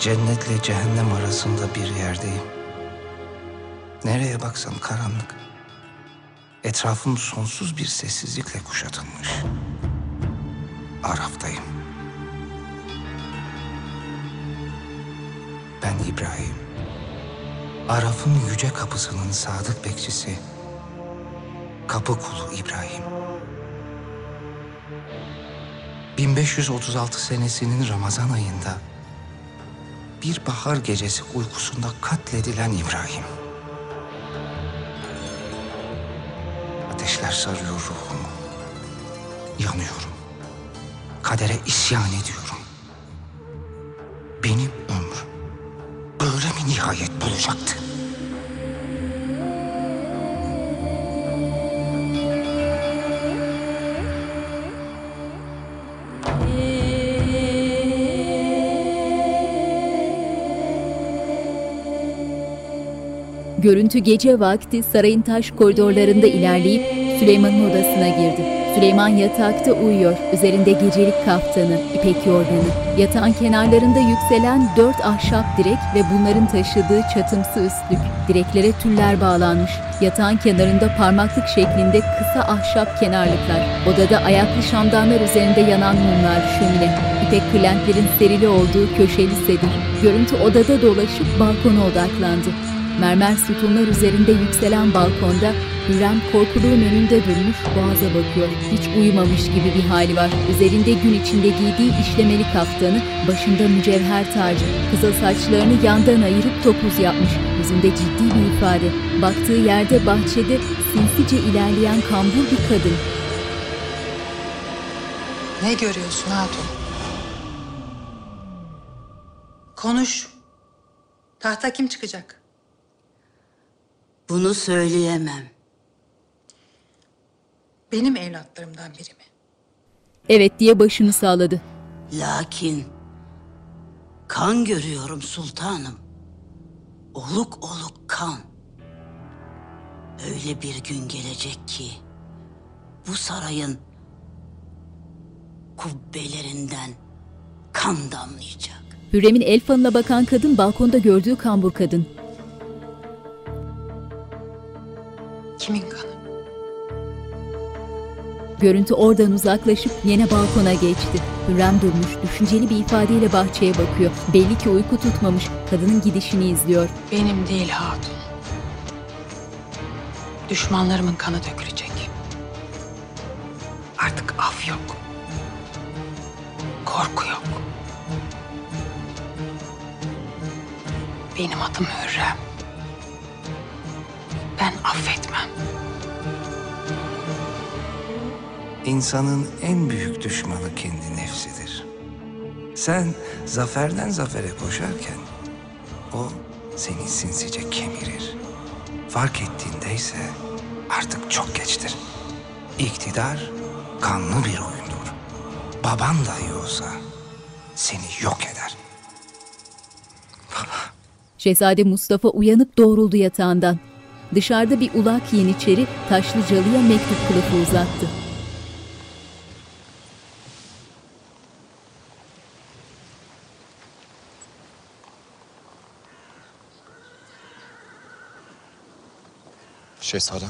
Cennetle cehennem arasında bir yerdeyim. Nereye baksam karanlık. Etrafım sonsuz bir sessizlikle kuşatılmış. Araftayım. Ben İbrahim. Araf'ın yüce kapısının sadık bekçisi. Kapı kulu İbrahim. 1536 senesinin Ramazan ayında bir bahar gecesi uykusunda katledilen İbrahim. Ateşler sarıyor ruhumu. Yanıyorum. Kadere isyan ediyorum. Benim ömrüm böyle mi nihayet bulacaktı? Görüntü gece vakti sarayın taş koridorlarında ilerleyip Süleyman'ın odasına girdi. Süleyman yatakta uyuyor. Üzerinde gecelik kaftanı, ipek yorganı. Yatağın kenarlarında yükselen dört ahşap direk ve bunların taşıdığı çatımsı üstlük. Direklere tüller bağlanmış. Yatağın kenarında parmaklık şeklinde kısa ahşap kenarlıklar. Odada ayaklı şamdanlar üzerinde yanan mumlar, şömine. İpek kırlentlerin serili olduğu köşeli sedir. Görüntü odada dolaşıp balkona odaklandı. Mermer sütunlar üzerinde yükselen balkonda Hürrem korkuluğun önünde durmuş boğaza bakıyor. Hiç uyumamış gibi bir hali var. Üzerinde gün içinde giydiği işlemeli kaftanı, başında mücevher tacı. Kızıl saçlarını yandan ayırıp topuz yapmış. Yüzünde ciddi bir ifade. Baktığı yerde bahçede sinsice ilerleyen kambur bir kadın. Ne görüyorsun hatun? Konuş. Tahta kim çıkacak? Bunu söyleyemem. Benim evlatlarımdan biri mi? Evet diye başını sağladı. Lakin kan görüyorum sultanım. Oluk oluk kan. Öyle bir gün gelecek ki bu sarayın kubbelerinden kan damlayacak. Hürrem'in el fanına bakan kadın balkonda gördüğü kambur kadın. Kimin kanı? Görüntü oradan uzaklaşıp yine balkona geçti. Hürrem durmuş, düşünceli bir ifadeyle bahçeye bakıyor. Belli ki uyku tutmamış, kadının gidişini izliyor. Benim değil hatun. Düşmanlarımın kanı dökülecek. Artık af yok. Korku yok. Benim adım Hürrem. Ben affetmem. İnsanın en büyük düşmanı kendi nefsidir. Sen zaferden zafere koşarken o seni sinsice kemirir. Fark ettiğinde ise artık çok geçtir. İktidar kanlı bir oyundur. Baban dahi olsa seni yok eder. Şehzade Mustafa uyanıp doğruldu yatağından. Dışarıda bir ulak yeniçeri Taşlıcalı'ya mektup kılıfı uzattı. Şehzadem,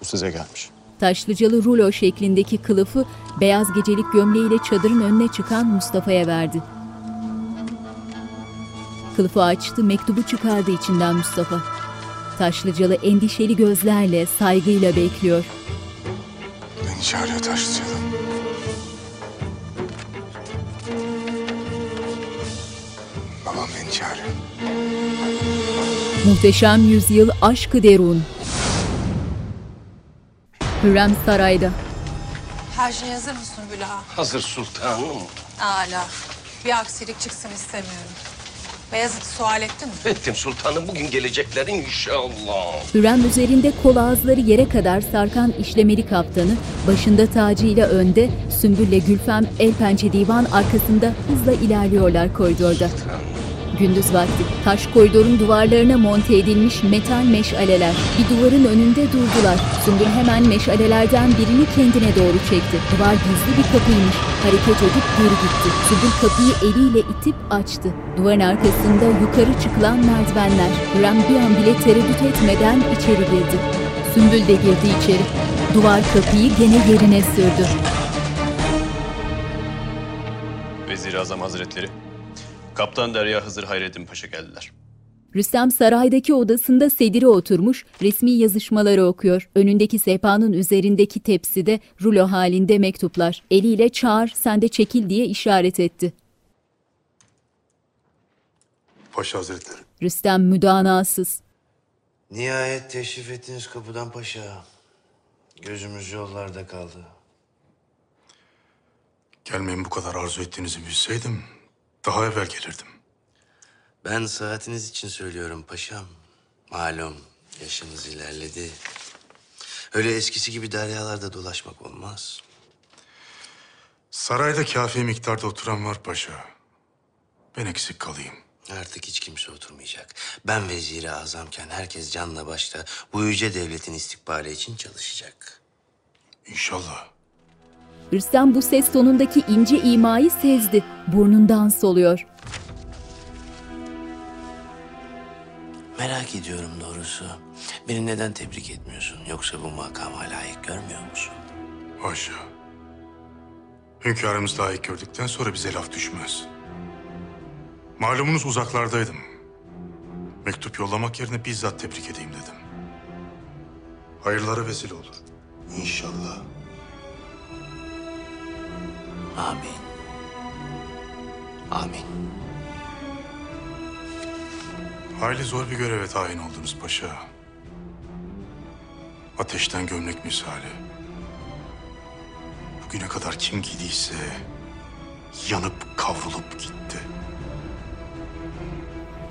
bu size gelmiş. Taşlıcalı rulo şeklindeki kılıfı beyaz gecelik gömleğiyle çadırın önüne çıkan Mustafa'ya verdi. Kılıfı açtı, mektubu çıkardı içinden Mustafa. Taşlıcalı endişeli gözlerle, saygıyla bekliyor. Beni çağırıyor Taşlıcalı. Babam beni çağırıyor. Muhteşem Yüzyıl Aşkı Derun. Hürrem sarayda. Her şey hazır mı Sümbüla? Hazır sultanım. Hala. Bir aksilik çıksın istemiyorum. Beyazıt'ı sual ettin mi? Ettim sultanım bugün geleceklerin inşallah. Hürrem üzerinde kol ağızları yere kadar sarkan işlemeli kaptanı, başında tacıyla önde, Sümbül'le Gülfem el pençe divan arkasında hızla ilerliyorlar koridorda. Gündüz vakti taş koridorun duvarlarına monte edilmiş metal meşaleler bir duvarın önünde durdular. Sümbül hemen meşalelerden birini kendine doğru çekti. Duvar gizli bir kapıymış. Hareket edip geri gitti. Sümbül kapıyı eliyle itip açtı. Duvarın arkasında yukarı çıkılan merdivenler. Hürrem bir an bile tereddüt etmeden içeri girdi. Sümbül de girdi içeri. Duvar kapıyı gene yerine sürdü. Vezir-i Azam Hazretleri, Kaptan Derya Hızır Hayrettin Paşa geldiler. Rüstem saraydaki odasında sedire oturmuş, resmi yazışmaları okuyor. Önündeki sehpanın üzerindeki tepside rulo halinde mektuplar. Eliyle çağır, sen de çekil diye işaret etti. Paşa Hazretleri. Rüstem müdanasız. Nihayet teşrif ettiniz kapıdan paşa. Gözümüz yollarda kaldı. Gelmeyi bu kadar arzu ettiğinizi bilseydim daha evvel gelirdim. Ben saatiniz için söylüyorum paşam. Malum yaşınız ilerledi. Öyle eskisi gibi deryalarda dolaşmak olmaz. Sarayda kafi miktarda oturan var paşa. Ben eksik kalayım. Artık hiç kimse oturmayacak. Ben veziri azamken herkes canla başla bu yüce devletin istikbali için çalışacak. İnşallah. Rüstem bu ses tonundaki ince imayı sezdi. Burnundan soluyor. Merak ediyorum doğrusu. Beni neden tebrik etmiyorsun? Yoksa bu makama layık görmüyor musun? Paşa. Hünkârımız layık gördükten sonra bize laf düşmez. Malumunuz uzaklardaydım. Mektup yollamak yerine bizzat tebrik edeyim dedim. Hayırlara vesile olur. İnşallah. Amin. Amin. Hayli zor bir göreve tayin oldunuz paşa. Ateşten gömlek misali. Bugüne kadar kim giydiyse yanıp kavrulup gitti.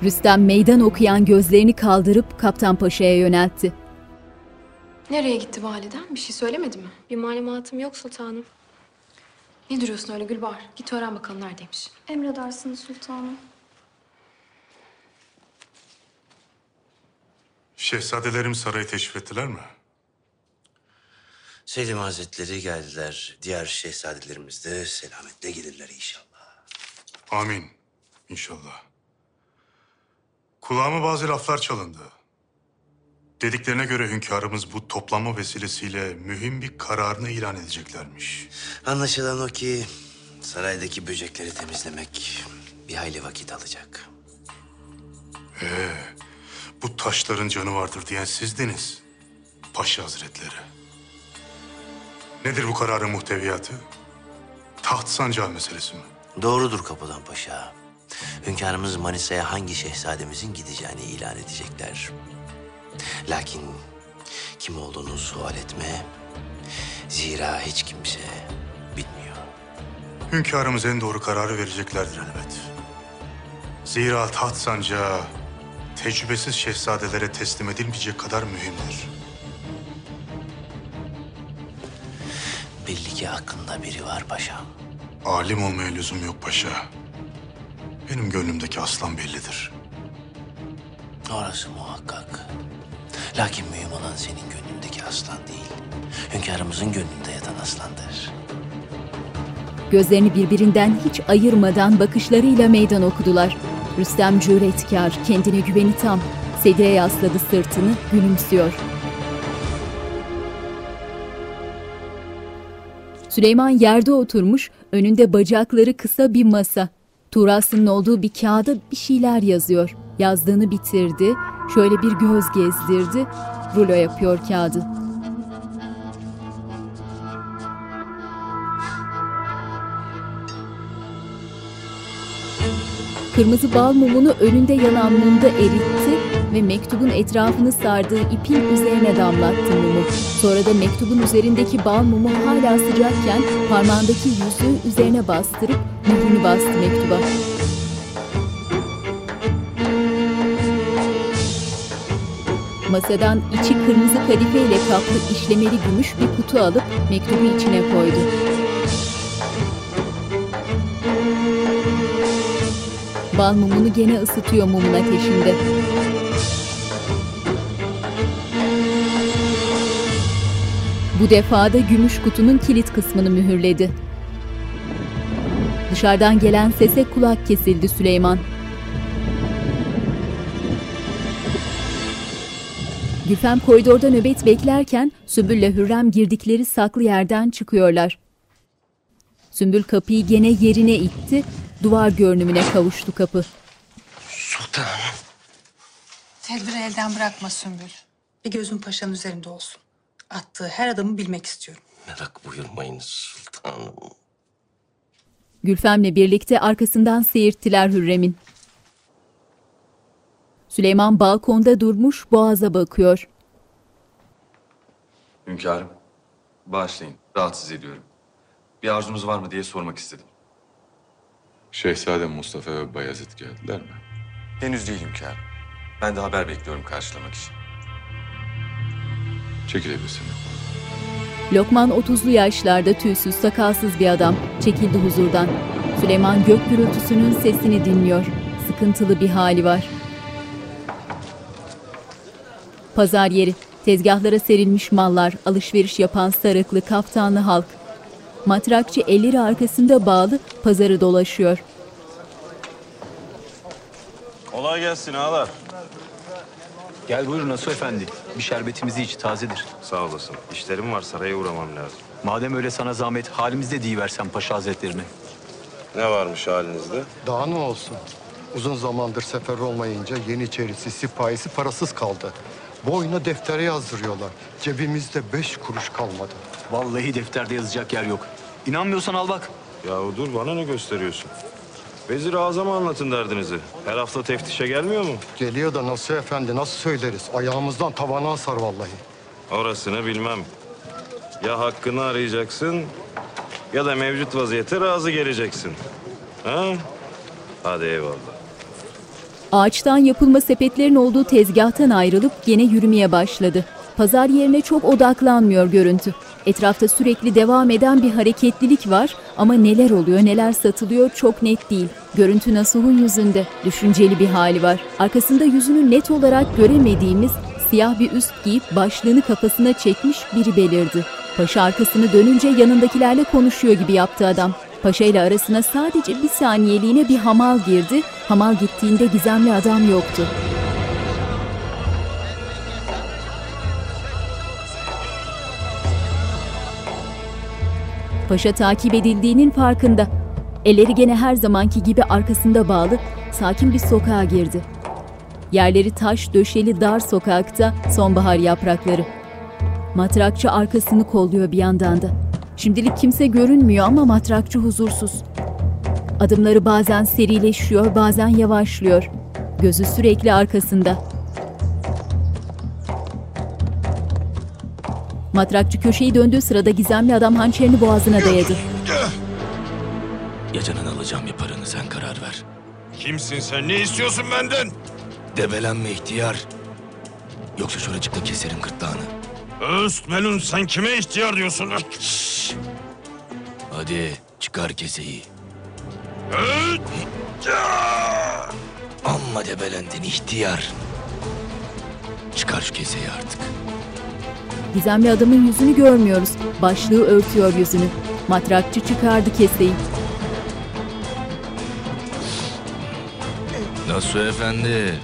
Rüstem meydan okuyan gözlerini kaldırıp Kaptan Paşa'ya yöneltti. Nereye gitti validen? Bir şey söylemedi mi? Bir malumatım yok sultanım. Ne duruyorsun öyle Gülbahar? Git öğren bakalım neredeymiş. Emredersiniz sultanım. Şehzadelerim sarayı teşrif ettiler mi? Selim Hazretleri geldiler. Diğer şehzadelerimiz de selametle gelirler inşallah. Amin. İnşallah. Kulağıma bazı laflar çalındı. Dediklerine göre hünkârımız bu toplanma vesilesiyle mühim bir kararını ilan edeceklermiş. Anlaşılan o ki saraydaki böcekleri temizlemek bir hayli vakit alacak. Bu taşların canı vardır diyen sizdiniz. Paşa Hazretleri. Nedir bu kararın muhteviyatı? Taht sancağı meselesi mi? Doğrudur Kapıdan Paşa. Hünkârımız Manisa'ya hangi şehzademizin gideceğini ilan edecekler. Lakin kim olduğunu sual etme. Zira hiç kimse bilmiyor. Hünkârımız en doğru kararı vereceklerdir elbet. Zira taht sancağı tecrübesiz şehzadelere teslim edilmeyecek kadar mühimdir. Belli ki aklında biri var paşam. Alim olmaya lüzum yok paşa. Benim gönlümdeki aslan bellidir. Orası muhakkak. Lakin mühim olan senin gönlündeki aslan değil. Hünkârımızın gönlünde yatan aslandır. Gözlerini birbirinden hiç ayırmadan bakışlarıyla meydan okudular. Rüstem cüretkar, kendine güveni tam. Sedire yasladı sırtını, gülümsüyor. Süleyman yerde oturmuş, önünde bacakları kısa bir masa. Turas'ın olduğu bir kağıda bir şeyler yazıyor. Yazdığını bitirdi, şöyle bir göz gezdirdi, rulo yapıyor kağıdı. Kırmızı bal mumunu önünde yanan mumda eritti ve mektubun etrafını sardığı ipin üzerine damlattı mumu. Sonra da mektubun üzerindeki bal mumu hala sıcakken parmağındaki yüzüğü üzerine bastırıp mührünü bastı mektuba. Masadan içi kırmızı kadife ile kaplı işlemeli gümüş bir kutu alıp mektubu içine koydu. Bal mumunu gene ısıtıyor mumun ateşinde. Bu defa da gümüş kutunun kilit kısmını mühürledi. Dışarıdan gelen sese kulak kesildi Süleyman. Gülfem koridorda nöbet beklerken Sümbül'le Hürrem girdikleri saklı yerden çıkıyorlar. Sümbül kapıyı gene yerine itti, duvar görünümüne kavuştu kapı. Sultanım. Tedbiri elden bırakma Sümbül. Bir gözün paşanın üzerinde olsun. Attığı her adamı bilmek istiyorum. Merak buyurmayın sultanım. Gülfem'le birlikte arkasından seyirttiler Hürrem'in. Süleyman balkonda durmuş boğaza bakıyor. Hünkârım, bağışlayın, rahatsız ediyorum. Bir arzunuz var mı diye sormak istedim. Şehzade Mustafa ve Bayezid geldiler mi? Henüz değil hünkârım. Ben de haber bekliyorum karşılamak için. Çekilebilirsin. Lokman 30'lu yaşlarda tüysüz sakalsız bir adam çekildi huzurdan. Süleyman gök gürültüsünün sesini dinliyor. Sıkıntılı bir hali var. Pazar yeri. Tezgahlara serilmiş mallar, alışveriş yapan sarıklı, kaftanlı halk. Matrakçı elleri arkasında bağlı pazarı dolaşıyor. Kolay gelsin ağalar. Gel buyurun Nasuh Efendi. Bir şerbetimizi iç tazedir. Sağ olasın. İşlerim var saraya uğramam lazım. Madem öyle sana zahmet halimizde deyiversen paşa hazretlerine. Ne varmış halinizde? Daha ne olsun? Uzun zamandır sefer olmayınca yeniçerisi, sipahisi parasız kaldı. Boyuna deftere yazdırıyorlar. Cebimizde beş kuruş kalmadı. Vallahi defterde yazacak yer yok. İnanmıyorsan al bak. Yahu dur bana ne gösteriyorsun? Vezir Azam'a anlatın derdinizi. Her hafta teftişe gelmiyor mu? Geliyor da nasıl efendi, nasıl söyleriz? Ayağımızdan tavana asar vallahi. Orasını bilmem. Ya hakkını arayacaksın ya da mevcut vaziyete razı geleceksin. Ha? Hadi eyvallah. Ağaçtan yapılma sepetlerin olduğu tezgahtan ayrılıp gene yürümeye başladı. Pazar yerine çok odaklanmıyor görüntü. Etrafta sürekli devam eden bir hareketlilik var ama neler oluyor, neler satılıyor çok net değil. Görüntü Nasuh'un yüzünde, düşünceli bir hali var. Arkasında yüzünü net olarak göremediğimiz siyah bir üst giyip başlığını kafasına çekmiş biri belirdi. Paşa arkasını dönünce yanındakilerle konuşuyor gibi yaptı adam. Paşa ile arasına sadece bir saniyeliğine bir hamal girdi. Hamal gittiğinde gizemli adam yoktu. Paşa takip edildiğinin farkında. Elleri gene her zamanki gibi arkasında bağlı, sakin bir sokağa girdi. Yerleri taş döşeli dar sokakta sonbahar yaprakları. Matrakçı arkasını kolluyor bir yandan da. Şimdilik kimse görünmüyor ama matrakçı huzursuz. Adımları bazen serileşiyor, bazen yavaşlıyor. Gözü sürekli arkasında. Matrakçı köşeyi döndüğü sırada gizemli adam hançerini boğazına dayadı. Ya canını alacağım ya paranı sen karar ver. Kimsin sen? Ne istiyorsun benden? Debelenme ihtiyar. Yoksa şuracıkta keserim gırtlağını. Öst Melun sen kime ihtiyar diyorsun? Hadi çıkar keseyi. Öst! Amma debelendin ihtiyar. Çıkar şu keseyi artık. Gizemli adamın yüzünü görmüyoruz. Başlığı örtüyor yüzünü. Matrakçı çıkardı keseyi. Nasıl efendi?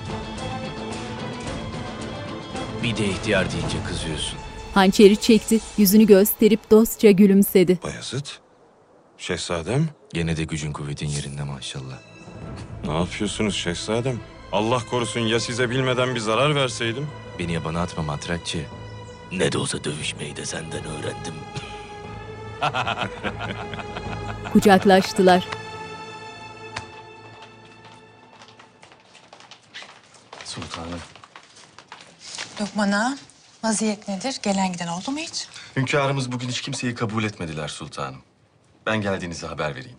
Bir de ihtiyar deyince kızıyorsun. Hançeri çekti, yüzünü gösterip dostça gülümsedi. Bayezid? Şehzadem? Gene de gücün kuvvetin yerinde maşallah. Ne yapıyorsunuz şehzadem? Allah korusun ya size bilmeden bir zarar verseydim? Beni yabana atma matrakçı. Ne de olsa dövüşmeyi de senden öğrendim. Kucaklaştılar. Sultanım. Lokman ağa, vaziyet nedir? Gelen giden oldu mu hiç? Hünkârımız bugün hiç kimseyi kabul etmediler sultanım. Ben geldiğinizi haber vereyim.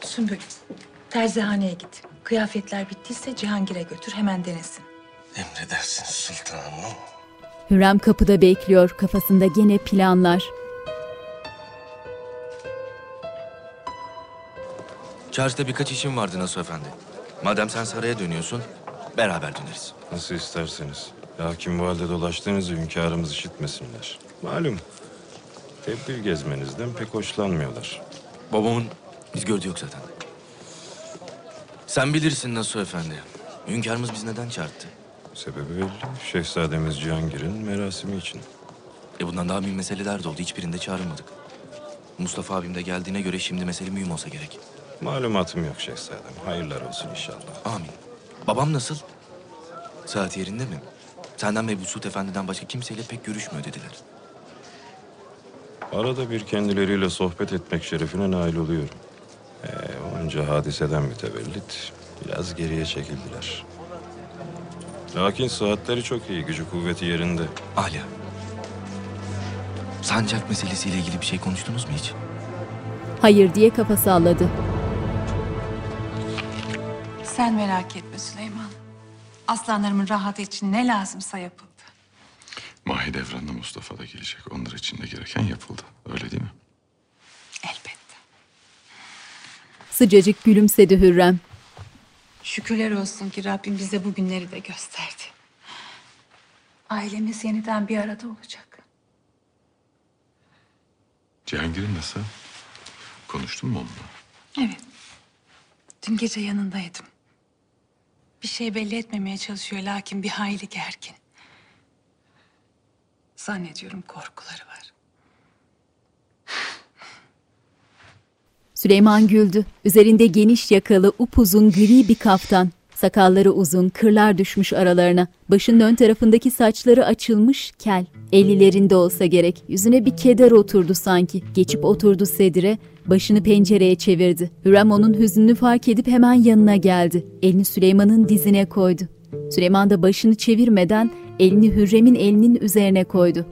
Sümbül, terzihaneye git. Kıyafetler bittiyse Cihangir'e götür, hemen denesin. Emredersin sultanım. Hürrem kapıda bekliyor, kafasında gene planlar. Çarşıda birkaç işim vardı Nasuh Efendi. Madem sen saraya dönüyorsun, beraber döneriz. Nasıl isterseniz. Lakin bu halde dolaştığınızı hünkârımız işitmesinler. Malum. Tebdil gezmenizden pek hoşlanmıyorlar. Babamın biz gördüğü yok zaten. Sen bilirsin Nasuh Efendi. Hünkârımız biz neden çağırdı? Sebebi belli. Şehzademiz Cihangir'in merasimi için. E bundan daha büyük meseleler de oldu. Hiçbirinde çağrılmadık. Mustafa abim de geldiğine göre şimdi mesele mühim olsa gerek. Malumatım yok şehzadem. Hayırlar olsun inşallah. Amin. Babam nasıl? Saat yerinde mi? Senden ve Busut Efendi'den başka kimseyle pek görüşmüyor dediler. Arada bir kendileriyle sohbet etmek şerefine nail oluyorum. Ee, onca hadiseden mütevellit biraz geriye çekildiler. Lakin saatleri çok iyi, gücü kuvveti yerinde. Hala. Sancak meselesiyle ilgili bir şey konuştunuz mu hiç? Hayır diye kafa salladı. Sen merak etme Süleyman. Aslanlarımın rahatı için ne lazımsa yapıldı. Mahidevran'la Mustafa da gelecek. Onlar için de gereken yapıldı. Öyle değil mi? Sıcacık gülümsedi Hürrem. Şükürler olsun ki Rabbim bize bu günleri de gösterdi. Ailemiz yeniden bir arada olacak. Cihangir'in nasıl? Konuştun mu onunla? Evet. Dün gece yanındaydım. Bir şey belli etmemeye çalışıyor lakin bir hayli gergin. Zannediyorum korkuları var. Süleyman güldü. Üzerinde geniş yakalı, upuzun gri bir kaftan. Sakalları uzun, kırlar düşmüş aralarına. Başının ön tarafındaki saçları açılmış, kel. Ellilerinde olsa gerek. Yüzüne bir keder oturdu sanki. Geçip oturdu sedire, başını pencereye çevirdi. Hürrem onun hüznünü fark edip hemen yanına geldi. Elini Süleyman'ın dizine koydu. Süleyman da başını çevirmeden elini Hürrem'in elinin üzerine koydu.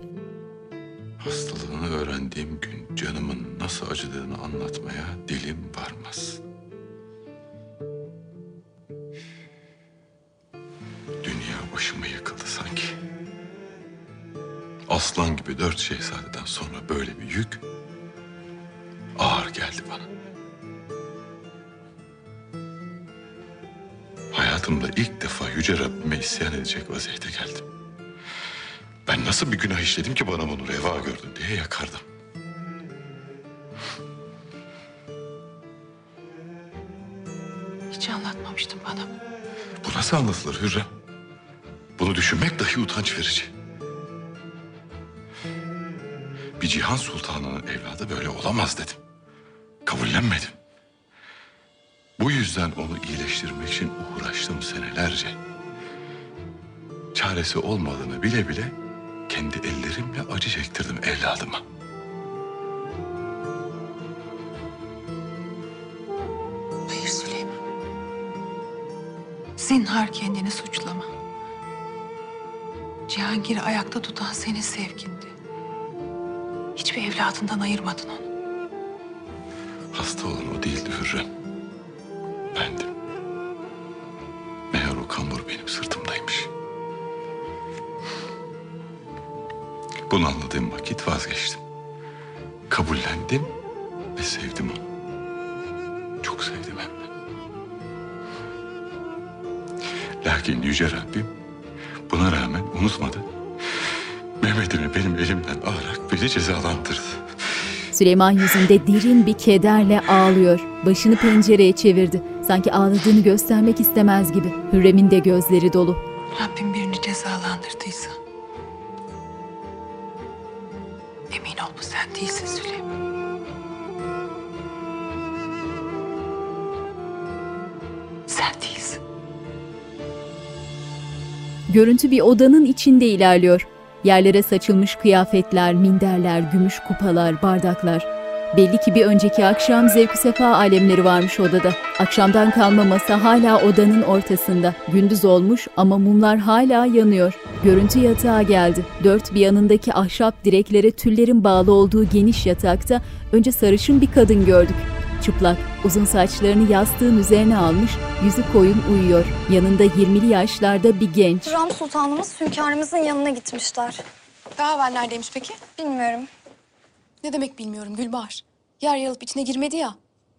Hastalığını öğrendiğim gün canımın nasıl acıdığını anlatmaya dilim varmaz. Dünya başıma yıkıldı sanki. Aslan gibi dört şehzadeden sonra böyle bir yük ağır geldi bana. Hayatımda ilk defa Yüce Rabbime isyan edecek vaziyete geldim. Ben nasıl bir günah işledim ki bana bunu reva gördün diye yakardım. Hiç anlatmamıştın bana. Bu nasıl anlatılır Hürrem? Bunu düşünmek dahi utanç verici. Bir cihan sultanının evladı böyle olamaz dedim. Kabullenmedim. Bu yüzden onu iyileştirmek için uğraştım senelerce. Çaresi olmadığını bile bile kendi ellerimle acı çektirdim evladıma. Hayır Süleyman. Zinhar kendini suçlama. Cihangir'i ayakta tutan senin sevgindi. Hiçbir evladından ayırmadın onu. Hasta olan o değildi Hürrem. Bendim. Meğer o kambur benim sırtımdaymış. Bunu anladığım vakit vazgeçtim. Kabullendim ve sevdim onu. Çok sevdim hem de. Lakin Yüce Rabbim buna rağmen unutmadı. Mehmet'imi benim elimden alarak beni cezalandırdı. Süleyman yüzünde derin bir kederle ağlıyor. Başını pencereye çevirdi. Sanki ağladığını göstermek istemez gibi. Hürrem'in de gözleri dolu. Rabbim birini cezalandırdıysa. Emin ol bu sen değilsin Süleyman. Sen değilsin. Görüntü bir odanın içinde ilerliyor. Yerlere saçılmış kıyafetler, minderler, gümüş kupalar, bardaklar. Belli ki bir önceki akşam zevk sefa alemleri varmış odada. Akşamdan kalma masa hala odanın ortasında. Gündüz olmuş ama mumlar hala yanıyor. Görüntü yatağa geldi. Dört bir yanındaki ahşap direklere tüllerin bağlı olduğu geniş yatakta önce sarışın bir kadın gördük. Çıplak, uzun saçlarını yastığın üzerine almış, yüzü koyun uyuyor. Yanında 20'li yaşlarda bir genç. Hürrem Sultanımız hünkârımızın yanına gitmişler. Daha evvel neredeymiş peki? Bilmiyorum. Ne demek bilmiyorum Gülbahar. Yer yalıp içine girmedi ya.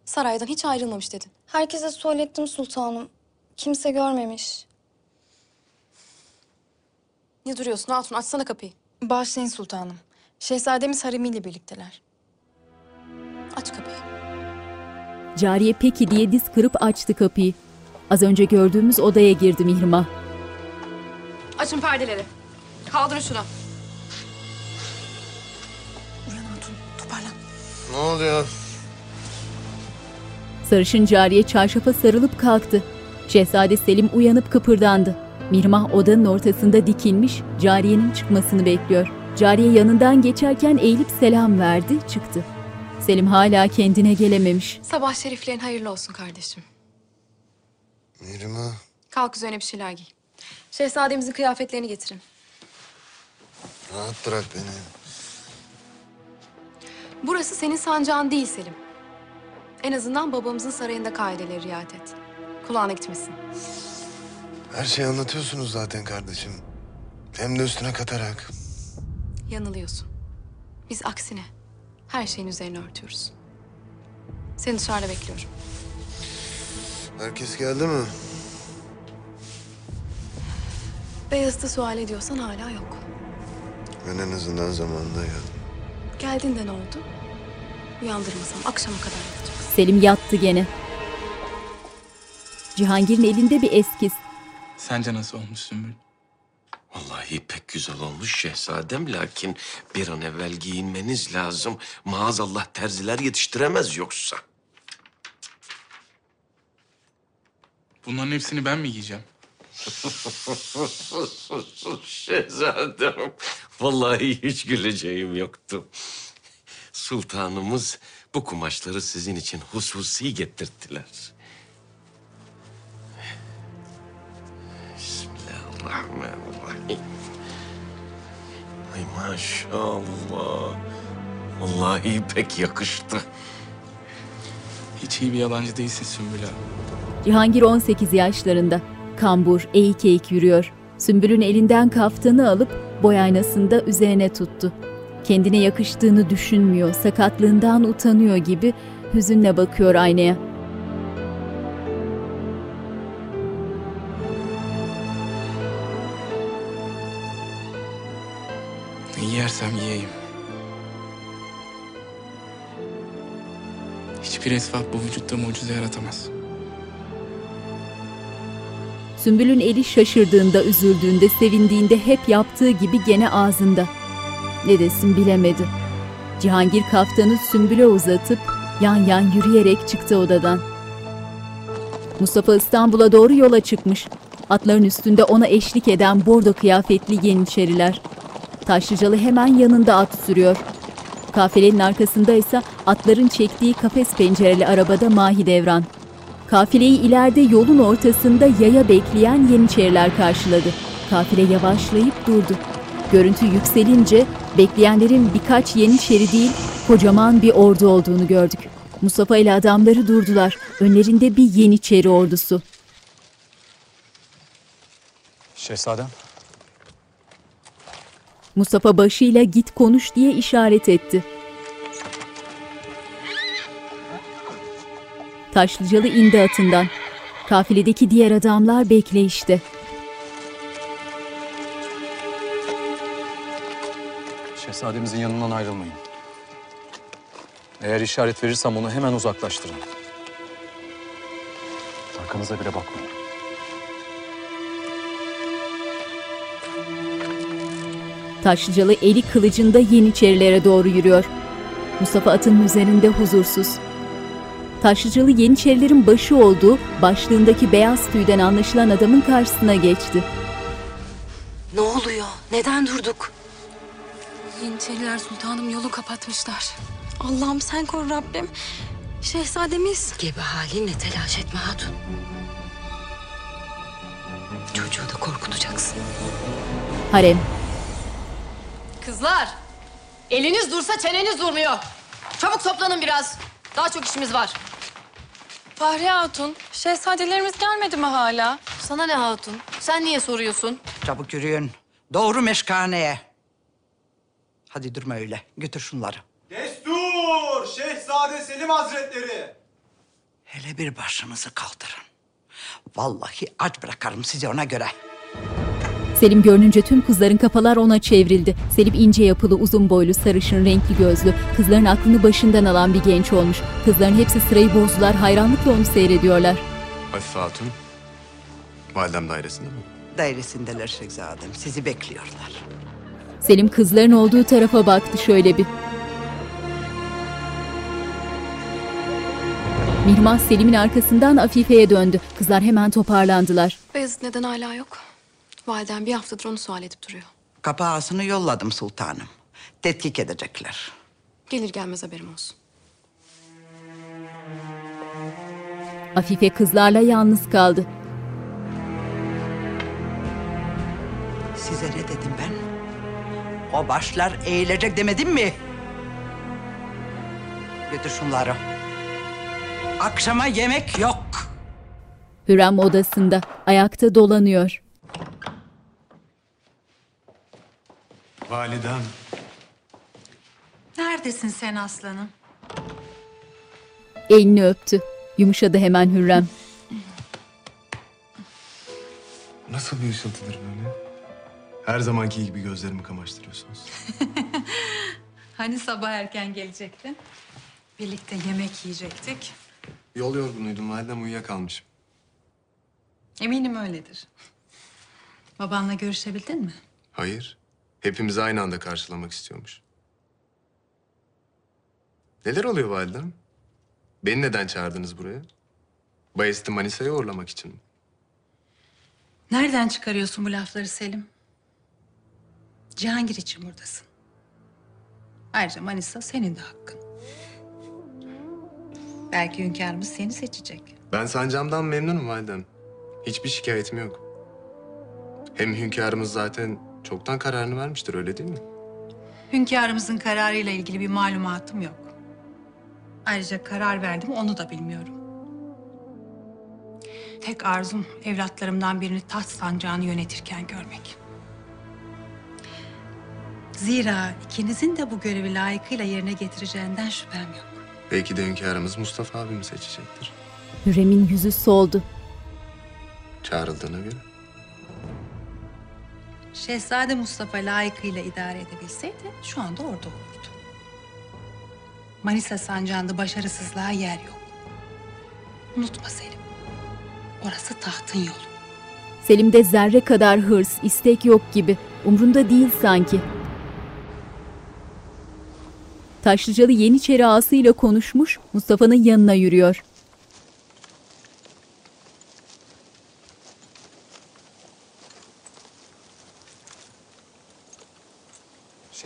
Saraydan hiç ayrılmamış dedin. Herkese söylettim sultanım. Kimse görmemiş. Ne duruyorsun Hatun? Açsana kapıyı. Bağışlayın sultanım. Şehzademiz haremiyle birlikteler. Aç kapıyı. Cariye peki diye diz kırıp açtı kapıyı. Az önce gördüğümüz odaya girdi Mihrimah. Açın perdeleri. Kaldırın şunu. Ne oluyor? Sarışın cariye çarşafa sarılıp kalktı. Şehzade Selim uyanıp kıpırdandı. Mirmah odanın ortasında dikilmiş, cariyenin çıkmasını bekliyor. Cariye yanından geçerken eğilip selam verdi, çıktı. Selim hala kendine gelememiş. Sabah şeriflerin hayırlı olsun kardeşim. Mirma. Kalk üzerine bir şeyler giy. Şehzademizin kıyafetlerini getirin. Rahat bırak beni. Burası senin sancağın değil Selim. En azından babamızın sarayında kaideleri riayet et. Kulağına gitmesin. Her şeyi anlatıyorsunuz zaten kardeşim. Hem de üstüne katarak. Yanılıyorsun. Biz aksine her şeyin üzerine örtüyoruz. Seni dışarıda bekliyorum. Herkes geldi mi? Beyazıt'ı sual ediyorsan hala yok. Ben en azından zamanında geldim. Geldiğinde ne oldu? Uyandırmasam akşama kadar yatacak. Selim yattı gene. Cihangir'in elinde bir eskiz. Sence nasıl olmuş Sümbül? Vallahi pek güzel olmuş şehzadem lakin bir an evvel giyinmeniz lazım. Maazallah terziler yetiştiremez yoksa. Bunların hepsini ben mi giyeceğim? Şehzadem, vallahi hiç güleceğim yoktu. Sultanımız bu kumaşları sizin için hususi getirttiler. Bismillahirrahmanirrahim. Ay maşallah. Vallahi pek yakıştı. Hiç iyi bir yalancı değilsin Sümbül abi. Cihangir 18 yaşlarında. Kambur, eğik eğik yürüyor. Sümbül'ün elinden kaftanı alıp boy aynasında üzerine tuttu. Kendine yakıştığını düşünmüyor, sakatlığından utanıyor gibi hüzünle bakıyor aynaya. Yersem yiyeyim. Hiçbir esvap bu vücutta mucize yaratamaz. Sümbül'ün eli şaşırdığında, üzüldüğünde, sevindiğinde hep yaptığı gibi gene ağzında. Ne desin bilemedi. Cihangir kaftanı Sümbül'e uzatıp yan yan yürüyerek çıktı odadan. Mustafa İstanbul'a doğru yola çıkmış. Atların üstünde ona eşlik eden bordo kıyafetli yeniçeriler. Taşlıcalı hemen yanında at sürüyor. Kafilenin arkasında ise atların çektiği kafes pencereli arabada Mahidevran. Kafileyi ileride yolun ortasında yaya bekleyen yeniçeriler karşıladı. Kafile yavaşlayıp durdu. Görüntü yükselince bekleyenlerin birkaç yeniçeri değil kocaman bir ordu olduğunu gördük. Mustafa ile adamları durdular. Önlerinde bir yeniçeri ordusu. Şehzadem. Mustafa başıyla git konuş diye işaret etti. Taşlıcalı indi atından. Kafiledeki diğer adamlar bekleyişte. Şehzademizin yanından ayrılmayın. Eğer işaret verirsem onu hemen uzaklaştırın. Arkanıza bile bakmayın. Taşlıcalı eli kılıcında yeniçerilere doğru yürüyor. Mustafa atının üzerinde huzursuz. Taşlıcalı yeniçerilerin başı olduğu başlığındaki beyaz tüyden anlaşılan adamın karşısına geçti. Ne oluyor? Neden durduk? Yeniçeriler sultanım yolu kapatmışlar. Allah'ım sen koru Rabbim. Şehzademiz. Gebe halinle telaş etme hatun. Çocuğu da korkutacaksın. Harem. Kızlar! Eliniz dursa çeneniz durmuyor. Çabuk toplanın biraz. Daha çok işimiz var. Fahriye Hatun, şehzadelerimiz gelmedi mi hala? Sana ne hatun? Sen niye soruyorsun? Çabuk yürüyün. Doğru meşkaneye. Hadi durma öyle. Götür şunları. Destur! Şehzade Selim Hazretleri! Hele bir başınızı kaldırın. Vallahi aç bırakarım sizi ona göre. Selim görününce tüm kızların kafalar ona çevrildi. Selim ince yapılı, uzun boylu, sarışın, renkli gözlü. Kızların aklını başından alan bir genç olmuş. Kızların hepsi sırayı bozdular, hayranlıkla onu seyrediyorlar. Hafife Hatun. Validem dairesinde mi? Dairesindeler şehzadem. Sizi bekliyorlar. Selim kızların olduğu tarafa baktı şöyle bir. Mihrimah Selim'in arkasından Afife'ye döndü. Kızlar hemen toparlandılar. Beyazıt neden hala yok? Validen bir haftadır onu sual edip duruyor. Kapağısını yolladım sultanım. Tetkik edecekler. Gelir gelmez haberim olsun. Afife kızlarla yalnız kaldı. Size ne dedim ben? O başlar eğilecek demedim mi? Götür şunları. Akşama yemek yok. Hürrem odasında ayakta dolanıyor. Validem. Neredesin sen aslanım? Elini öptü. Yumuşadı hemen Hürrem. Nasıl bir ışıltıdır böyle? Her zamanki gibi gözlerimi kamaştırıyorsunuz. Hani sabah erken gelecektin? Birlikte yemek yiyecektik. Yol yorgunuydum validem uyuyakalmışım. Eminim öyledir. Babanla görüşebildin mi? Hayır. Hepimizi aynı anda karşılamak istiyormuş. Neler oluyor validem? Beni neden çağırdınız buraya? Bayezid'i Manisa'ya uğurlamak için mi? Nereden çıkarıyorsun bu lafları Selim? Cihangir için buradasın. Ayrıca Manisa senin de hakkın. Belki hünkârımız seni seçecek. Ben sancamdan memnunum validem. Hiçbir şikayetim yok. Hem hünkârımız zaten çoktan kararını vermiştir öyle değil mi? Hünkârımızın kararıyla ilgili bir malumatım yok. Ayrıca karar verdim onu da bilmiyorum. Tek arzum evlatlarımdan birini taht sancağını yönetirken görmek. Zira ikinizin de bu görevi layıkıyla yerine getireceğinden şüphem yok. Belki de hünkârımız Mustafa abimi seçecektir. Hürrem'in yüzü soldu. Çağrıldığına göre. Şehzade Mustafa layıkıyla idare edebilseydi şu anda orada olurdu. Manisa sancağında başarısızlığa yer yok. Unutma Selim. Orası tahtın yolu. Selim'de zerre kadar hırs, istek yok gibi. Umrunda değil sanki. Taşlıcalı Yeniçeri ağasıyla konuşmuş, Mustafa'nın yanına yürüyor.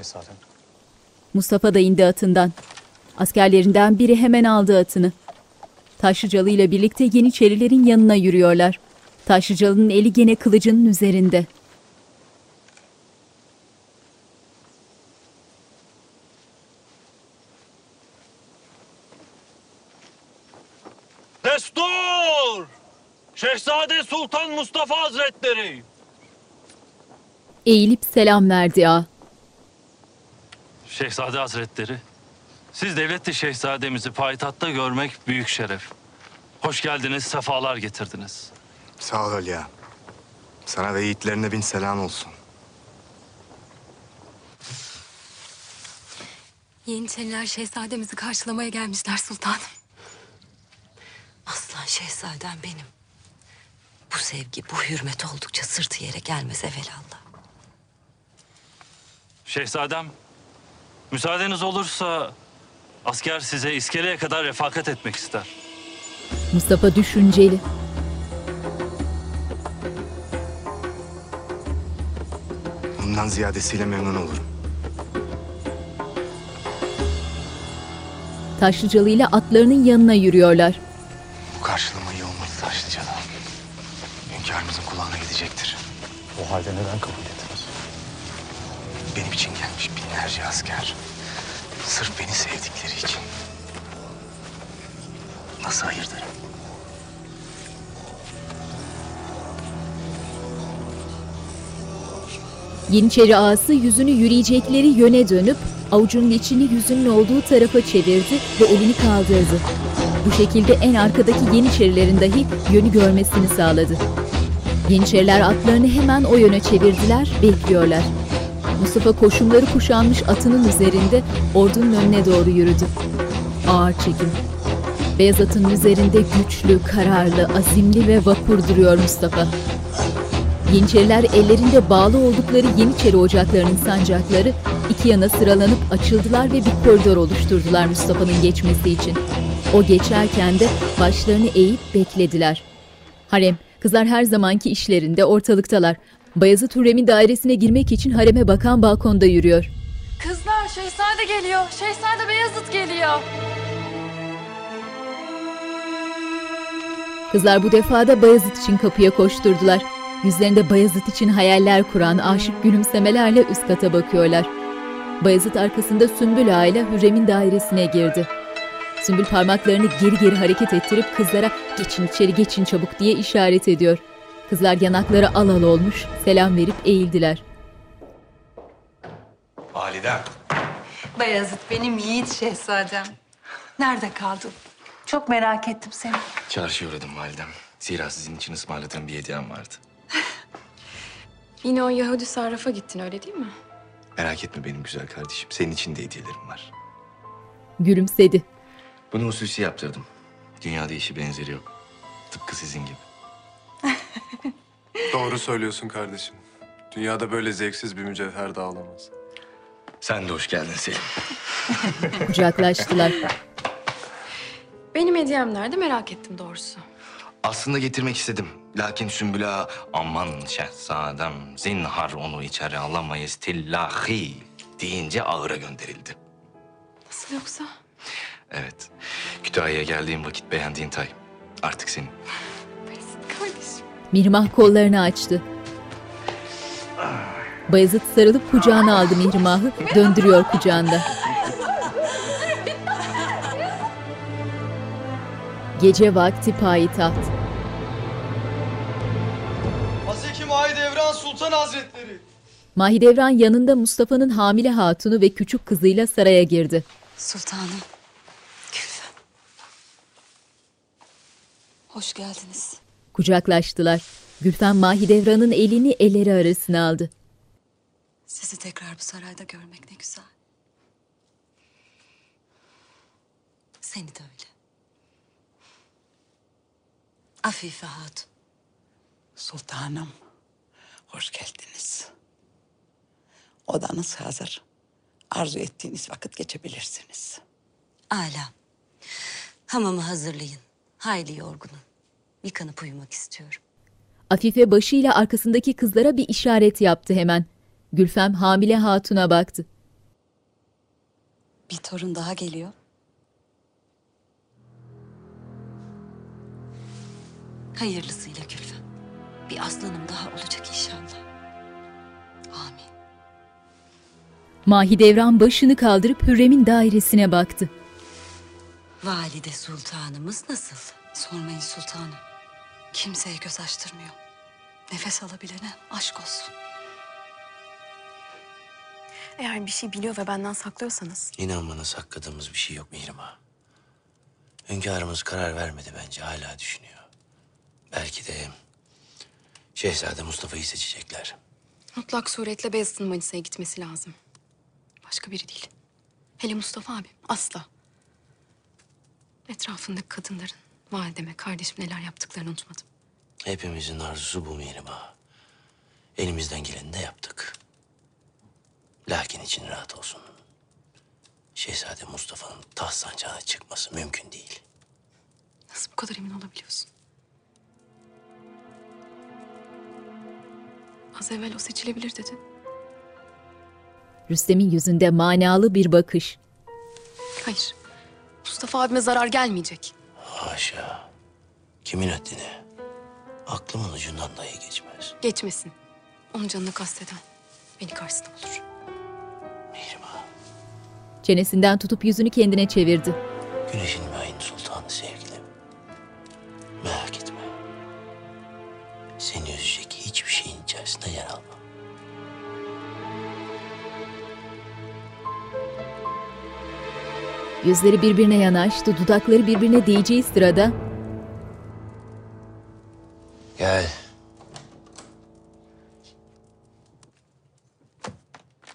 Şehzadem. Mustafa da indi atından. Askerlerinden biri hemen aldı atını. Taşlıcalı ile birlikte Yeniçerilerin yanına yürüyorlar. Taşlıcalı'nın eli gene kılıcının üzerinde. Destur! Şehzade Sultan Mustafa Hazretleri! Eğilip selam verdi ağa. Şehzade Hazretleri, siz devletli şehzademizi payitahtta görmek büyük şeref. Hoş geldiniz, sefalar getirdiniz. Sağ ol ya. Sana ve yiğitlerine bin selam olsun. Yeniçeriler şehzademizi karşılamaya gelmişler sultanım. Aslan şehzadem benim. Bu sevgi, bu hürmet oldukça sırtı yere gelmez evelallah. Şehzadem, müsaadeniz olursa asker size iskeleye kadar refakat etmek ister. Mustafa düşünceli. Bundan ziyadesiyle memnun olurum. Taşlıcalı ile atlarının yanına yürüyorlar. Bu karşılama iyi olmadı Taşlıcalı. Hünkârımızın kulağına gidecektir. O halde neden kabul ettiniz? Benim için gelmiş binlerce asker. Sırf beni sevdikleri için. Nasıl derim? Yeniçeri ağası yüzünü yürüyecekleri yöne dönüp avucunun içini yüzünün olduğu tarafa çevirdi ve elini kaldırdı. Bu şekilde en arkadaki Yeniçerilerin dahi yönü görmesini sağladı. Yeniçeriler atlarını hemen o yöne çevirdiler, bekliyorlar. Mustafa koşumları kuşanmış atının üzerinde ordunun önüne doğru yürüdü. Ağır çekim. Beyaz atın üzerinde güçlü, kararlı, azimli ve vapur duruyor Mustafa. Yeniçeriler ellerinde bağlı oldukları Yeniçeri ocaklarının sancakları iki yana sıralanıp açıldılar ve bir koridor oluşturdular Mustafa'nın geçmesi için. O geçerken de başlarını eğip beklediler. Harem, kızlar her zamanki işlerinde ortalıktalar. Bayezid Hürrem'in dairesine girmek için hareme bakan balkonda yürüyor. Kızlar şehzade geliyor. Şehzade Beyazıt geliyor. Kızlar bu defa da Bayezid için kapıya koşturdular. Yüzlerinde Bayezid için hayaller kuran aşık gülümsemelerle üst kata bakıyorlar. Bayezid arkasında Sümbül Ağa ile Hürrem'in dairesine girdi. Sümbül parmaklarını geri geri hareket ettirip kızlara geçin içeri geçin çabuk diye işaret ediyor. Kızlar yanakları al al olmuş, selam verip eğildiler. Validem. Bayezid benim yiğit şehzadem. Nerede kaldın? Çok merak ettim seni. Çarşıya uğradım validem. Zira sizin için ısmarladığım bir hediyem vardı. Yine o Yahudi sarrafa gittin öyle değil mi? Merak etme benim güzel kardeşim. Senin için de hediyelerim var. Gülümsedi. Bunu hususi yaptırdım. Dünyada işi benzeri yok. Tıpkı sizin gibi. Doğru söylüyorsun kardeşim. Dünyada böyle zevksiz bir mücevher dağılamaz. Sen de hoş geldin Selim. Kucaklaştılar. Benim hediyem nerede merak ettim doğrusu. Aslında getirmek istedim. Lakin Sümbül Ağa, aman şehzadem zinhar onu içeri alamayız tillahi deyince ağıra gönderildi. Nasıl yoksa? Evet. Kütahya'ya geldiğim vakit beğendiğin tay. Artık senin. Mihrimah kollarını açtı. Bayezid sarılıp kucağına aldı Mihrimah'ı, döndürüyor kucağında. Gece vakti payitaht. Hazreti Mahidevran Sultan Hazretleri. Mahidevran yanında Mustafa'nın hamile hatunu ve küçük kızıyla saraya girdi. Sultanım. Gülfem. Hoş geldiniz. Kucaklaştılar. Gülfem Mahidevran'ın elini elleri arasına aldı. Sizi tekrar bu sarayda görmek ne güzel. Seni de öyle. Afife Hatun. Sultanım, hoş geldiniz. Odanız hazır. Arzu ettiğiniz vakit geçebilirsiniz. Ala. Hamamı hazırlayın. Hayli yorgunum. Yıkanıp uyumak istiyorum. Afife başıyla arkasındaki kızlara bir işaret yaptı hemen. Gülfem hamile hatuna baktı. Bir torun daha geliyor. Hayırlısıyla Gülfem. Bir aslanım daha olacak inşallah. Amin. Mahidevran başını kaldırıp Hürrem'in dairesine baktı. Valide sultanımız nasıl? Sormayın sultanım. Kimseye göz açtırmıyor. Nefes alabilene aşk olsun. Eğer bir şey biliyor ve benden saklıyorsanız İnan bana sakladığımız bir şey yok Mihrim Ağa. Hünkârımız karar vermedi bence. Hala düşünüyor. Belki de Şehzade Mustafa'yı seçecekler. mutlak suretle Beyazıt'ın Manisa'ya gitmesi lazım. Başka biri değil. Hele Mustafa abi asla. Etrafındaki kadınların valideme, kardeşim neler yaptıklarını unutmadım. Hepimizin arzusu bu Mihrim Ağa. Elimizden geleni de yaptık. Lakin için rahat olsun. Şehzade Mustafa'nın taht sancağına çıkması mümkün değil. Nasıl bu kadar emin olabiliyorsun? Az evvel o seçilebilir dedin. Rüstem'in yüzünde manalı bir bakış. Hayır. Mustafa abime zarar gelmeyecek. Haşa. Kimin haddine? Aklımın ucundan dahi geçmez. Geçmesin. Onun canını kasteden beni karşısına bulur. Çenesinden tutup yüzünü kendine çevirdi. Güneşin ve ayın sultanı Yüzleri birbirine yanaştı, dudakları birbirine değeceği sırada Gel.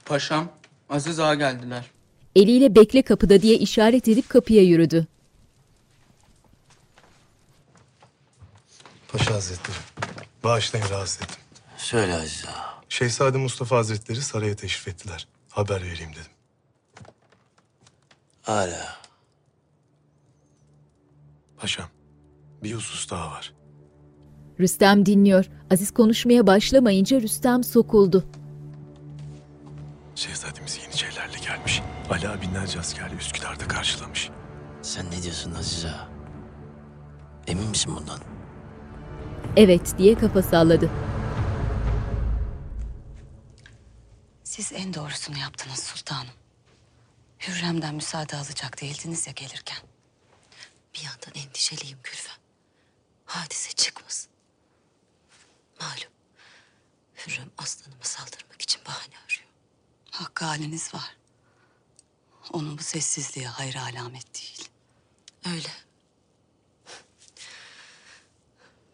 Paşam, Aziz Ağa geldiler. eliyle bekle kapıda diye işaret edip kapıya yürüdü. Paşa Hazretleri, bağışlayın rahatsız ettim. Söyle Aziz Ağa. Şehzade Mustafa Hazretleri saraya teşrif ettiler. Haber vereyim dedim. Hala. Paşam, bir husus daha var. Rüstem dinliyor. Aziz konuşmaya başlamayınca Rüstem sokuldu. Şehzademiz Yeniçerilerle gelmiş. Ali binlerce askerle Üsküdar'da karşılamış. Sen ne diyorsun Aziz Ağa? Emin misin bundan? Evet diye kafa salladı. Siz en doğrusunu yaptınız sultanım. Hürrem'den müsaade alacak değildiniz ya gelirken. Bir yandan endişeliyim Gülfem. Hadise çıkmasın. Malum. Hürrem aslanıma saldırmak için bahane arıyor. Hakkı haliniz var. Onun bu sessizliği hayır alamet değil. Öyle.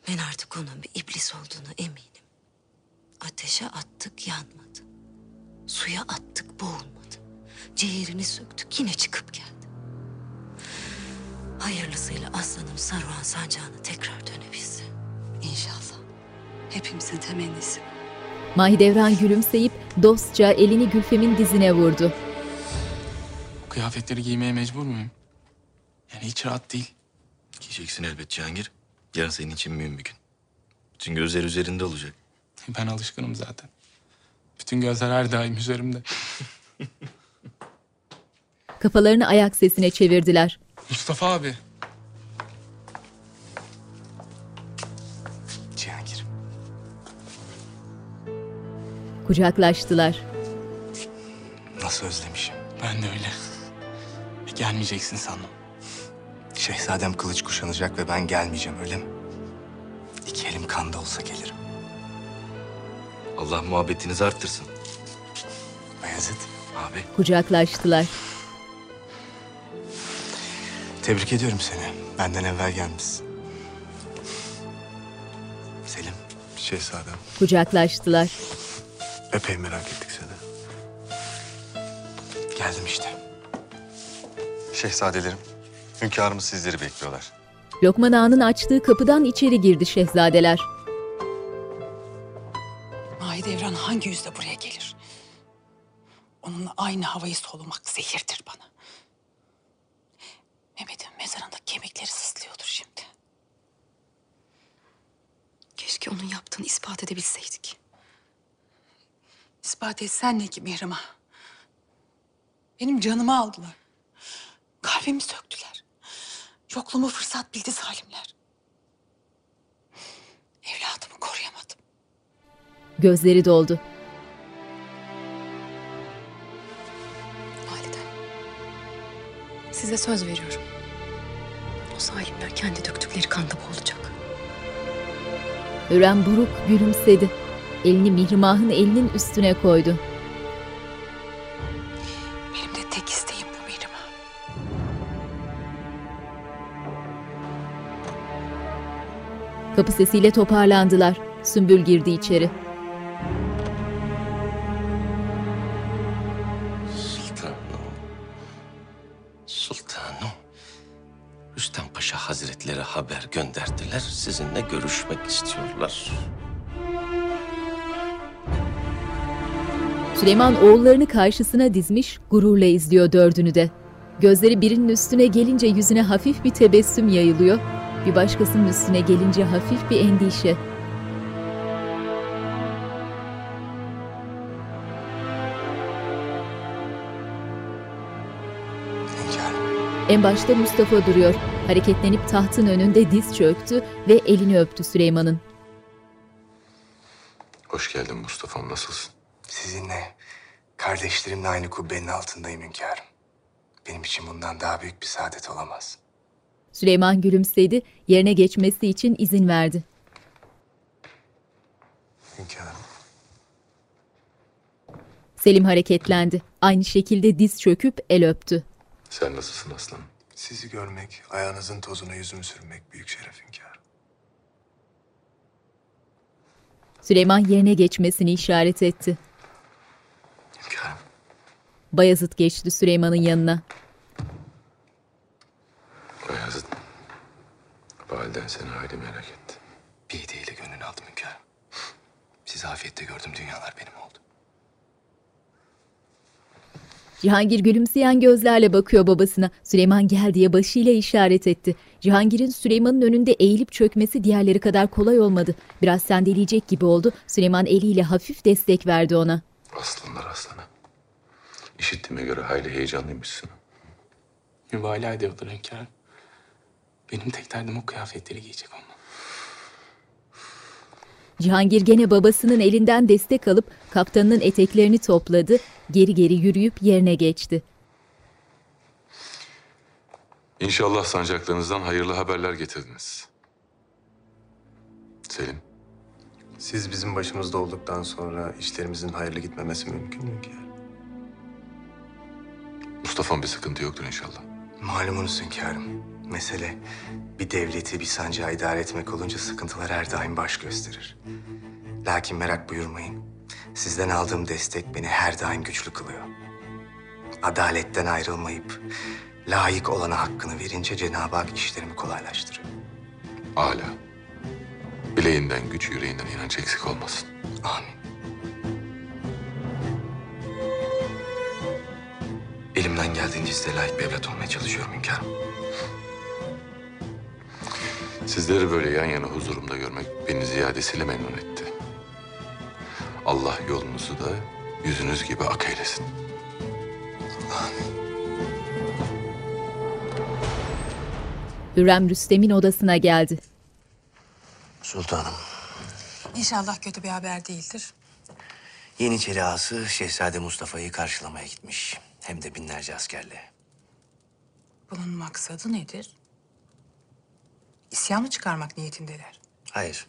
Ben artık onun bir iblis olduğuna eminim. Ateşe attık yanmadı. Suya attık boğulmadı. Ciğerini söktük yine çıkıp geldi. Hayırlısıyla aslanım Saruhan sancağına tekrar dönebilse. İnşallah. Hepimizin temennisi. Mahidevran gülümseyip dostça elini Gülfem'in dizine vurdu. Bu kıyafetleri giymeye mecbur muyum? Yani hiç rahat değil. Giyeceksin elbet Cihangir. Yarın senin için mühim bir gün. Bütün gözler üzerinde olacak. Ben alışkınım zaten. Bütün gözler her daim üzerimde. Kafalarını ayak sesine çevirdiler. Mustafa abi. Cihangir. Kucaklaştılar. Nasıl özlemişim. Ben de öyle. E, gelmeyeceksin sandım. Şehzadem kılıç kuşanacak ve ben gelmeyeceğim öyle mi? İki elim kanda olsa gelirim. Allah muhabbetinizi arttırsın. Bayezid. Abi. Kucaklaştılar. Tebrik ediyorum seni. Benden evvel gelmişsin. Selim. Şehzadem. Kucaklaştılar. Epey merak ettik seni. Geldim işte. Şehzadelerim, hünkârımız sizleri bekliyorlar. Lokman Ağa'nın açtığı kapıdan içeri girdi şehzadeler. Mahidevran hangi yüzle buraya gelir? Onunla aynı havayı solumak zehirdir bana. Mehmet'in mezarında kemikleri sızlıyordur şimdi. Keşke onun yaptığını ispat edebilseydik. İspat etsen ne ki Mihrimah? Benim canımı aldılar. Kalbimi söktüler. Yokluğumu fırsat bildi zalimler. Evladımı koruyamadım. Gözleri doldu. Size söz veriyorum. O zalimler kendi döktükleri kanda boğulacak. Hürrem buruk gülümsedi. Elini Mihrimah'ın elinin üstüne koydu. Benim de tek isteğim bu Mihrimah. Kapı sesiyle toparlandılar. Sümbül girdi içeri. Gönderdiler. Sizinle görüşmek istiyorlar. Süleyman oğullarını karşısına dizmiş, gururla izliyor dördünü de. Gözleri birinin üstüne gelince yüzüne hafif bir tebessüm yayılıyor, bir başkasının üstüne gelince hafif bir endişe. En başta Mustafa duruyor. Hareketlenip tahtın önünde diz çöktü ve elini öptü Süleyman'ın. Hoş geldin Mustafa'm, nasılsın? Sizinle, kardeşlerimle aynı kubbenin altındayım hünkârım. Benim için bundan daha büyük bir saadet olamaz. Süleyman gülümsedi, yerine geçmesi için izin verdi. Hünkârım. Selim hareketlendi. Aynı şekilde diz çöküp el öptü. Sen nasılsın aslanım? Sizi görmek, ayağınızın tozuna yüzümü sürmek büyük şeref hünkârım. Süleyman yerine geçmesini işaret etti. Hünkârım. Bayezid geçti Süleyman'ın yanına. Bayezid. Validen seni hayli merak etti. Bir hediyeyle gönlünü aldım hünkârım. Sizi afiyette gördüm, dünyalar benim oldu. Cihangir gülümseyen gözlerle bakıyor babasına. Süleyman gel diye başıyla işaret etti. Cihangir'in Süleyman'ın önünde eğilip çökmesi diğerleri kadar kolay olmadı. Biraz sendeleyecek gibi oldu. Süleyman eliyle hafif destek verdi ona. Aslanlar aslanı. İşittiğime göre hayli heyecanlıymışsın. Mübalağa ediyorlar hünkârım. Benim tek derdim o kıyafetleri giyecek olmam. Cihangir gene babasının elinden destek alıp kaptanının eteklerini topladı. Geri geri yürüyüp yerine geçti. İnşallah sancaklarınızdan hayırlı haberler getirdiniz. Selim, Siz bizim başımızda olduktan sonra işlerimizin hayırlı gitmemesi mümkün mü hünkârım? Mustafa'nın bir sıkıntı yoktur inşallah. Malumunuz hünkârım. Mesele bir devleti, bir sancağı idare etmek olunca sıkıntılar her daim baş gösterir. Lakin merak buyurmayın. Sizden aldığım destek beni her daim güçlü kılıyor. Adaletten ayrılmayıp layık olana hakkını verince Cenab-ı Hak işlerimi kolaylaştırıyor. Âlâ. Bileğinden güç, yüreğinden inanç eksik olmasın. Amin. Elimden geldiğince size layık bir evlat olmaya çalışıyorum hünkârım. Sizleri böyle yan yana huzurumda görmek beni ziyadesiyle memnun etti. Allah yolunuzu da yüzünüz gibi ak eylesin. Hürrem Rüstem'in odasına geldi. Sultanım, İnşallah kötü bir haber değildir. Yeniçeri ağası Şehzade Mustafa'yı karşılamaya gitmiş. Hem de binlerce askerle. Bunun maksadı nedir? İsyan mı çıkarmak niyetindeler? Hayır.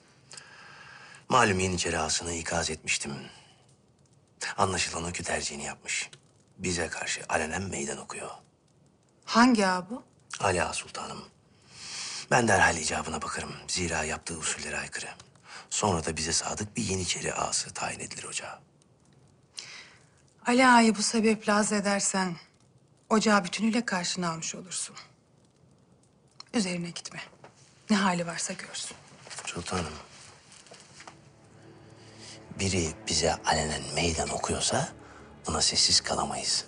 Malum Yeniçeri ağasını ikaz etmiştim. Anlaşılan o ki tercihini yapmış. Bize karşı alenen meydan okuyor. Hangi ağa bu? Ali Ağa Sultanım. Ben derhal icabına bakarım. Zira yaptığı usullere aykırı. Sonra da bize sadık bir Yeniçeri ağası tayin edilir ocağa. Ali Ağa'yı bu sebeple azledersen ocağı bütünüyle karşına almış olursun. Üzerine gitme. Ne hali varsa görsün. Sultanım. Biri bize alenen meydan okuyorsa buna sessiz kalamayız.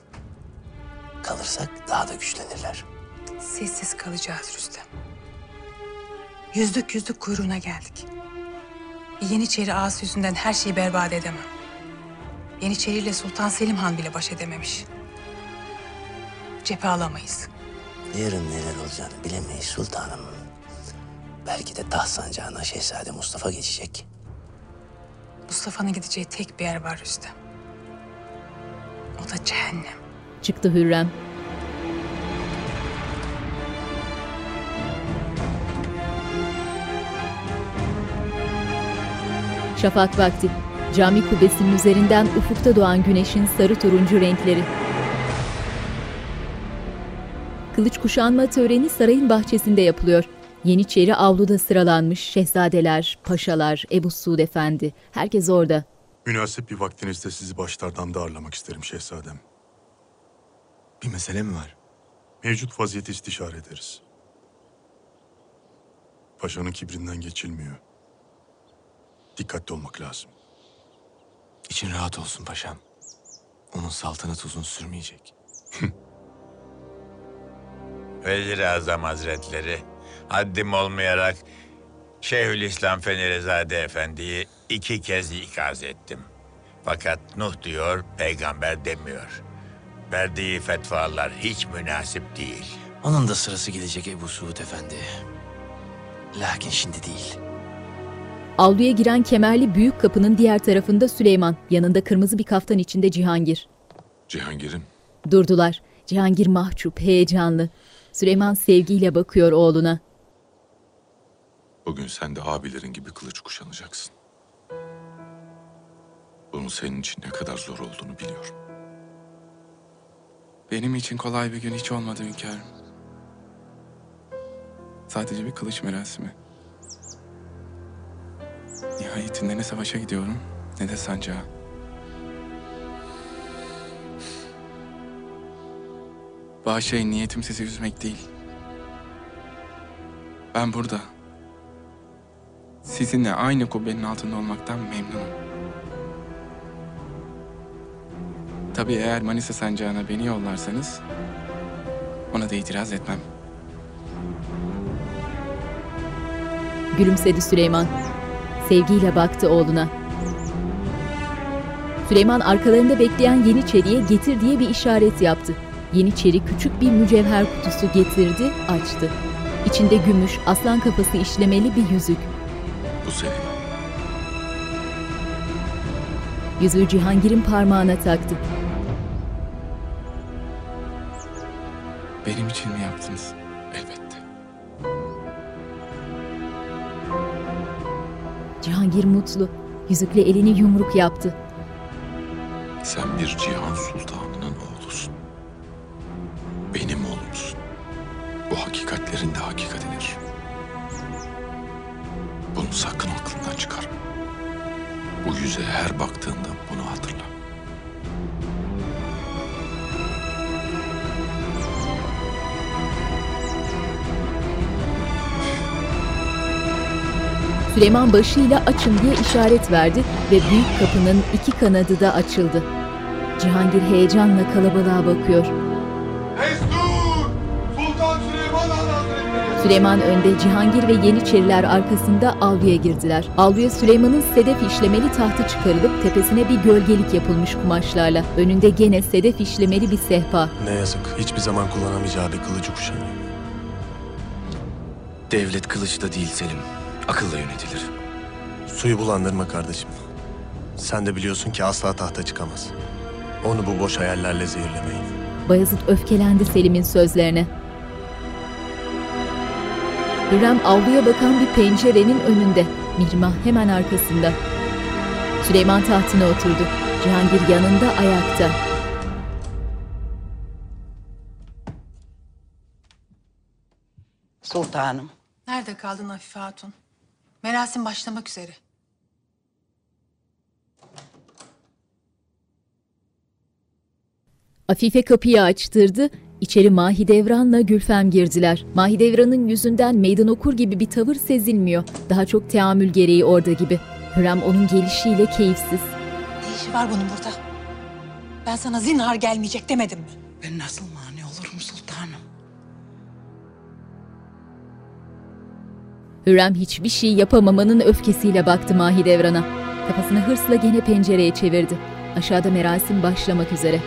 Kalırsak daha da güçlenirler. Sessiz kalacağız Rüstem. Yüzlük yüzlük kuyruğuna geldik. Bir Yeniçeri ağası yüzünden her şeyi berbat edemem. Yeniçeri ile Sultan Selim Han bile baş edememiş. Cephe alamayız. Yarın neler olacağını bilemeyiz sultanım. Belki de taht sancağına Şehzade Mustafa geçecek. Mustafa'nın gideceği tek bir yer var Rüstem. O da cehennem. Çıktı Hürrem. Şafak vakti. Cami kubbesinin üzerinden ufukta doğan güneşin sarı turuncu renkleri. Kılıç kuşanma töreni sarayın bahçesinde yapılıyor. Yeniçeri avluda sıralanmış şehzadeler, paşalar, Ebu Suud Efendi. Herkes orada. Münasip bir vaktinizde sizi başlardan da ağırlamak isterim şehzadem. Bir mesele mi var? Mevcut vaziyeti istişare ederiz. Paşanın kibrinden geçilmiyor. Dikkatli olmak lazım. İçin rahat olsun paşam. Onun saltanat uzun sürmeyecek. Vezir-i Azam Hazretleri, haddim olmayarak Şeyhülislam Fenerizade Efendi'yi iki kez ikaz ettim. Fakat Nuh diyor, peygamber demiyor. Verdiği fetvalar hiç münasip değil. Onun da sırası gelecek Ebu Suud Efendi. Lakin şimdi değil. Avluya giren kemerli büyük kapının diğer tarafında Süleyman, yanında kırmızı bir kaftan içinde Cihangir. Cihangir'im, Durdular. Cihangir mahcup, heyecanlı. Süleyman sevgiyle bakıyor oğluna. Bugün sen de abilerin gibi kılıç kuşanacaksın. Bunun senin için ne kadar zor olduğunu biliyorum. Benim için kolay bir gün hiç olmadı hünkârım. Sadece bir kılıç merasimi. Nihayetinde ne savaşa gidiyorum ne de sancağa. Bağışlayın niyetim sizi üzmek değil. Ben burada. Sizinle aynı kubbenin altında olmaktan memnunum. Tabii eğer Manisa sancağına beni yollarsanız ona da itiraz etmem. Gülümsedi Süleyman. Sevgiyle baktı oğluna. Süleyman arkalarında bekleyen Yeniçeri'ye getir diye bir işaret yaptı. Yeniçeri küçük bir mücevher kutusu getirdi, açtı. İçinde gümüş, aslan kafası işlemeli bir yüzük. Bu senin. Yüzüğü Cihangir'in parmağına taktı. Benim için mi yaptınız? Elbette. Cihangir mutlu. Yüzükle elini yumruk yaptı. Sen bir cihan sultanının oğlusun. Benim oğlumsun. Bu hakikatlerin de hakikatidir. Bu yüze her baktığında bunu hatırla. Süleyman başıyla açın diye işaret verdi ve büyük kapının iki kanadı da açıldı. Cihangir heyecanla kalabalığa bakıyor. Süleyman önde, Cihangir ve Yeniçeriler arkasında avluya girdiler. Avluya Süleyman'ın sedef işlemeli tahtı çıkarılıp tepesine bir gölgelik yapılmış kumaşlarla. Önünde gene sedef işlemeli bir sehpa. Ne yazık hiçbir zaman kullanamayacağı bir kılıcı kuşanıyor. Devlet kılıçla değil Selim. Akılla yönetilir. Suyu bulandırma kardeşim. Sen de biliyorsun ki asla tahta çıkamaz. Onu bu boş hayallerle zehirlemeyin. Bayezid öfkelendi Selim'in sözlerine. Hürrem avluya bakan bir pencerenin önünde. Mihrimah hemen arkasında. Süleyman tahtına oturdu. Cihangir yanında ayakta. Sultanım. Nerede kaldın Afife Hatun? Merasim başlamak üzere. Afife kapıyı açtırdı. İçeri Mahidevran'la Gülfem girdiler. Mahidevran'ın yüzünden meydan okur gibi bir tavır sezilmiyor. Daha çok teamül gereği orada gibi. Hürrem onun gelişiyle keyifsiz. Ne işi var bunun burada? Ben sana zinhar gelmeyecek demedim mi? Ben nasıl mani olurum sultanım? Hürrem hiçbir şey yapamamanın öfkesiyle baktı Mahidevran'a. Kafasını hırsla gene pencereye çevirdi. Aşağıda merasim başlamak üzere.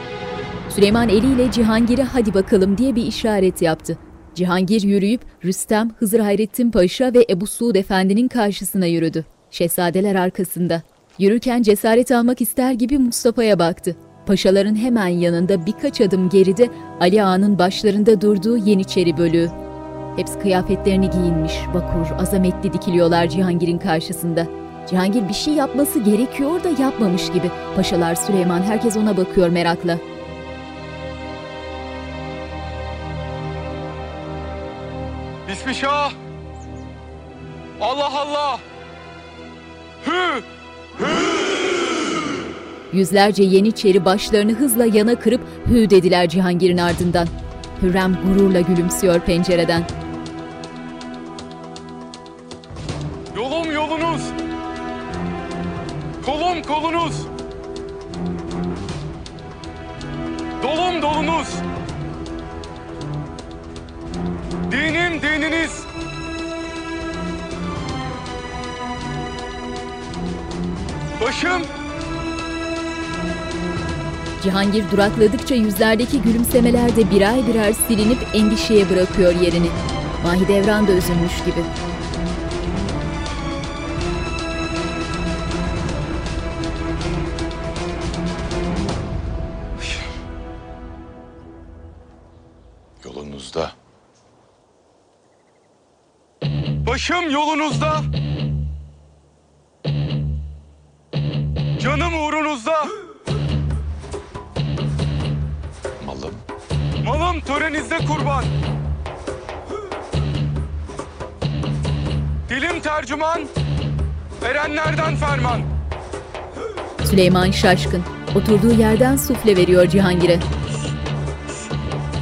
Süleyman eliyle Cihangir'e hadi bakalım diye bir işaret yaptı. Cihangir yürüyüp Rüstem, Hızır Hayrettin Paşa ve Ebu Suud Efendi'nin karşısına yürüdü. Şehzadeler arkasında. Yürürken cesaret almak ister gibi Mustafa'ya baktı. Paşaların hemen yanında birkaç adım geride Ali Ağa'nın başlarında durduğu Yeniçeri bölüğü. Hepsi kıyafetlerini giyinmiş, bakur, azametli dikiliyorlar Cihangir'in karşısında. Cihangir bir şey yapması gerekiyor da yapmamış gibi. Paşalar Süleyman herkes ona bakıyor merakla. Bismillah! Allah Allah! Hü! Yüzlerce Yeniçeri başlarını hızla yana kırıp hü dediler Cihangir'in ardından. Hürrem gururla gülümsüyor pencereden. Yolum yolunuz! Kolum kolunuz! Dolum dolunuz! Dinim dininiz! Başım Cihangir durakladıkça yüzlerdeki gülümsemeler de birer birer silinip endişeye bırakıyor yerini. Mahidevran da üzülmüş gibi. Başım yolunuzda. Canım uğrunuzda. Malım. Canım törenizde kurban. Dilim tercüman, erenlerden ferman. Süleyman şaşkın. Oturduğu yerden sufle veriyor Cihangir'e.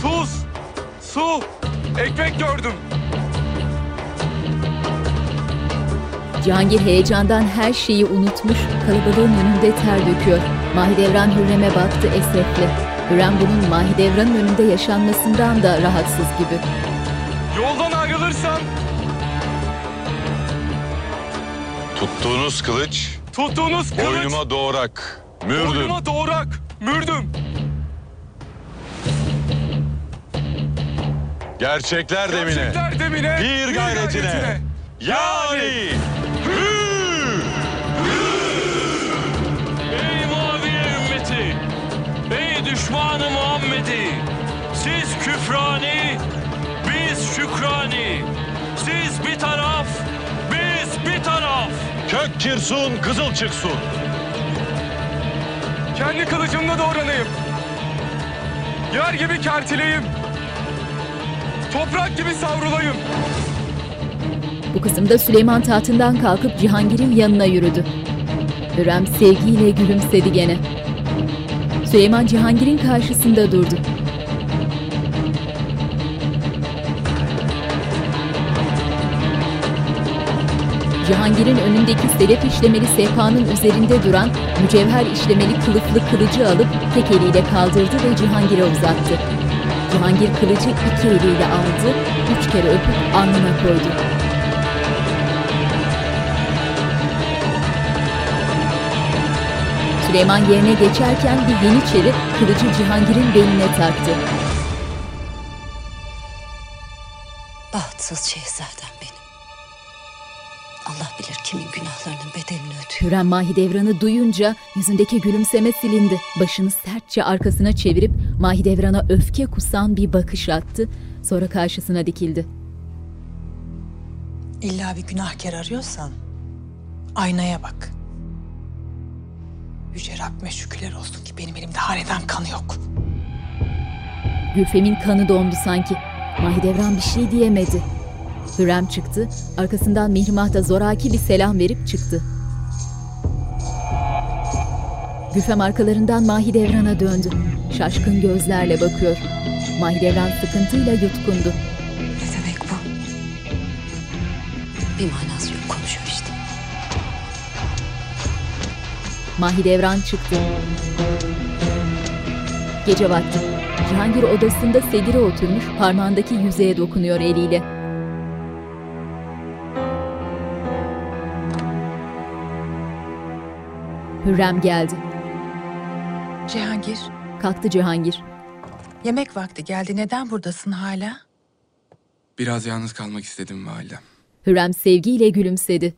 Tuz, su, ekmek gördüm. Cihangir heyecandan her şeyi unutmuş, kalabalığın önünde ter döküyor. Mahidevran Hürrem'e baktı esefle. Hürrem bunun Mahidevran'ın önünde yaşanmasından da rahatsız gibi. Yoldan ayrılırsam Tuttuğunuz kılıç, tuttuğunuz kılıç boynuma doğrak, mürdüm. boynuma doğrak, mürdüm. Gerçekler demine, Gerçekler demine, bir gayretine. Yani düşmanı Muhammed'i! Siz küfrani, biz şükrani. Siz bir taraf, biz bir taraf. kök kirsun, kızıl çıksın. Kendi kılıcımla doğranayım. Yer gibi kertileyim. Toprak gibi savrulayım. Bu kısımda Süleyman tahtından kalkıp Cihangir'in yanına yürüdü. Hürrem sevgiyle gülümsedi gene. Süleyman Cihangir'in karşısında durdu. Cihangir'in önündeki selef işlemeli sehpanın üzerinde duran mücevher işlemeli kılıflı kılıcı alıp tek eliyle kaldırdı ve Cihangir'e uzattı. Cihangir kılıcı iki eliyle aldı, üç kere öpüp alnına koydu. Süleyman yerine geçerken bir yeniçeri kılıcı Cihangir'in beline taktı. Bahtsız şehzadem benim. Allah bilir kimin günahlarının bedelini ödüyor. Hürrem Mahidevran'ı duyunca yüzündeki gülümseme silindi. Başını sertçe arkasına çevirip Mahidevran'a öfke kusan bir bakış attı. Sonra karşısına dikildi. İlla bir günahkar arıyorsan aynaya bak. Yüce Rabbime şükürler olsun ki benim elimde hanedan kanı yok. Gülfem'in kanı dondu sanki. Mahidevran bir şey diyemedi. Hürrem çıktı, arkasından Mihrimah da zoraki bir selam verip çıktı. Gülfem arkalarından Mahidevran'a döndü. Şaşkın gözlerle bakıyor. Mahidevran sıkıntıyla yutkundu. Ne demek bu? Bir manası yok Mahidevran çıktı. Gece vakti. Cihangir odasında sedire oturmuş, parmağındaki yüzeye dokunuyor eliyle. Hürrem geldi. Cihangir, Kalktı Cihangir. yemek vakti geldi. Neden buradasın hala? Biraz yalnız kalmak istedim validem. Hürrem sevgiyle gülümsedi.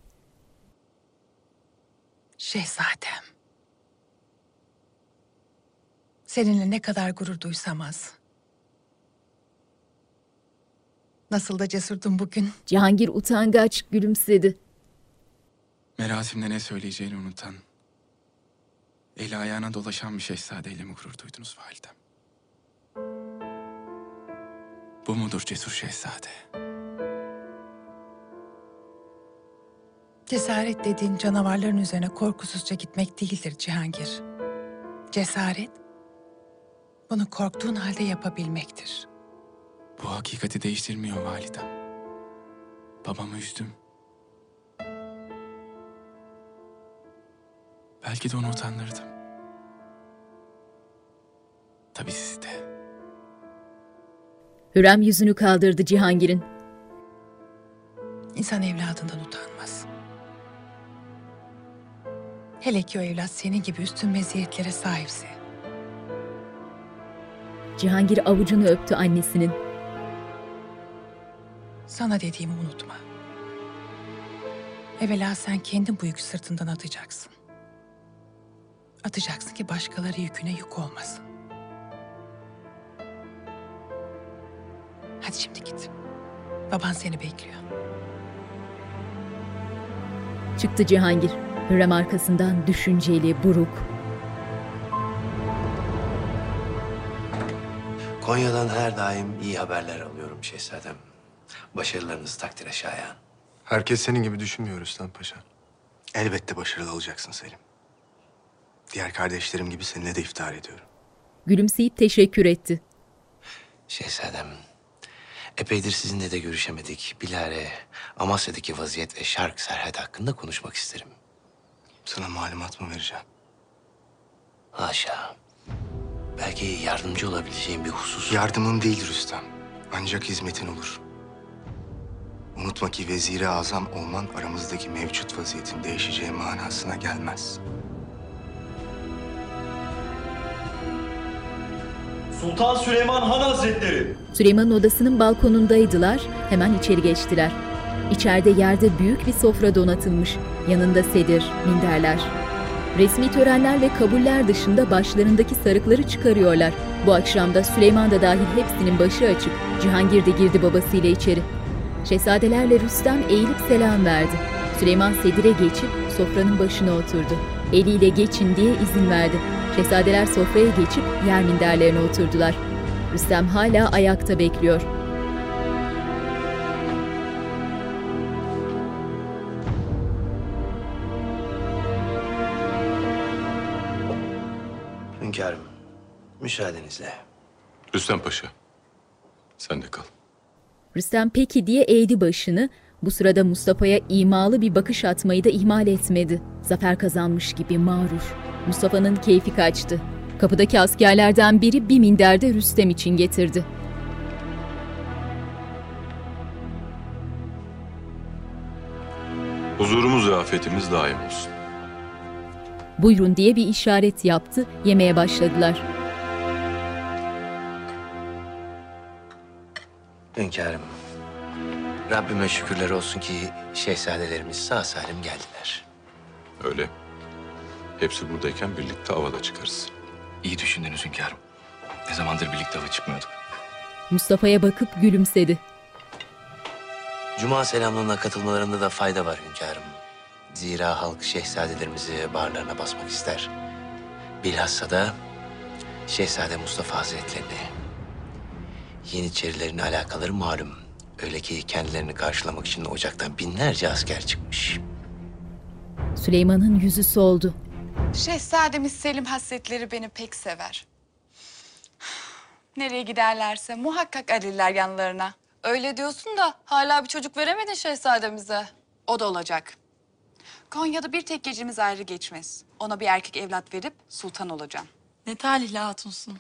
Şehzadem. Seninle ne kadar gurur duysam az. Nasıl da cesurdun bugün. Cihangir utangaç gülümsedi. Merasimde ne söyleyeceğini unutan, eli ayağına dolaşan bir şehzadeyle mi gurur duydunuz validem? Bu mudur cesur şehzade? Cesaret dediğin canavarların üzerine korkusuzca gitmek değildir Cihangir. Cesaret, bunu korktuğun halde yapabilmektir. Bu hakikati değiştirmiyor validem. Babamı üzdüm. Belki de onu utandırdım. Tabii sizi de. Hürrem yüzünü kaldırdı Cihangir'in. İnsan evladından utanmaz. Hele ki o evlat senin gibi üstün meziyetlere sahipse. Cihangir avucunu öptü annesinin. Sana dediğimi unutma. Evvela sen kendin bu yükü sırtından atacaksın. Atacaksın ki başkaları yüküne yük olmasın. Hadi şimdi git. Baban seni bekliyor. Çıktı Cihangir. Hürrem arkasından düşünceli, buruk. Konya'dan her daim iyi haberler alıyorum şehzadem. Başarılarınız takdire şayan. Herkes senin gibi düşünmüyor Rüstem Paşa. Elbette başarılı olacaksın Selim. Diğer kardeşlerim gibi seninle de iftihar ediyorum. Gülümseyip teşekkür etti. Şehzadem, epeydir sizinle de görüşemedik. Bilare, Amasya'daki vaziyet ve Şark Serhat hakkında konuşmak isterim. Sana malumat mı vereceğim? Haşa. Belki yardımcı olabileceğim bir husus. Yardımın değil Rüstem. Ancak hizmetin olur. Unutma ki veziri azam olman aramızdaki mevcut vaziyetin değişeceği manasına gelmez. Sultan Süleyman Han Hazretleri. Süleyman'ın odasının balkonundaydılar. Hemen içeri geçtiler. İçeride yerde büyük bir sofra donatılmış. Yanında sedir, minderler. Resmi törenler ve kabuller dışında başlarındaki sarıkları çıkarıyorlar. Bu akşam da Süleyman da dahil hepsinin başı açık. Cihangir de girdi babasıyla içeri. Şehzadelerle Rüstem eğilip selam verdi. Süleyman sedire geçip sofranın başına oturdu. Eliyle geçin diye izin verdi. Şehzadeler sofraya geçip yer minderlerine oturdular. Rüstem hala ayakta bekliyor. Müsaadenizle. Rüstem Paşa, sen de kal. Rüstem peki diye eğdi başını. Bu sırada Mustafa'ya imalı bir bakış atmayı da ihmal etmedi. Zafer kazanmış gibi mağrur. Mustafa'nın keyfi kaçtı. Kapıdaki askerlerden biri bir minderde Rüstem için getirdi. Huzurumuz ve afetimiz daim olsun. Buyurun diye bir işaret yaptı. Yemeye başladılar. Hünkârım, Rabbime şükürler olsun ki şehzadelerimiz sağ salim geldiler. Öyle. Hepsi buradayken birlikte avada çıkarız. İyi düşündünüz hünkârım. Ne zamandır birlikte hava çıkmıyorduk. Mustafa'ya bakıp gülümsedi. Cuma selamlığına katılmalarında da fayda var hünkârım. Zira halk şehzadelerimizi bağırlarına basmak ister. Bilhassa da Şehzade Mustafa Hazretlerini. Yeniçerilerin alakaları malum. Öyle ki kendilerini karşılamak için ocaktan binlerce asker çıkmış. Süleyman'ın yüzü soldu. Şehzademiz Selim Hazretleri beni pek sever. Nereye giderlerse muhakkak alırlar yanlarına. Öyle diyorsun da hala bir çocuk veremedin şehzademize. O da olacak. Konya'da bir tek gecemiz ayrı geçmez. Ona bir erkek evlat verip sultan olacağım. Ne talihli hatunsun.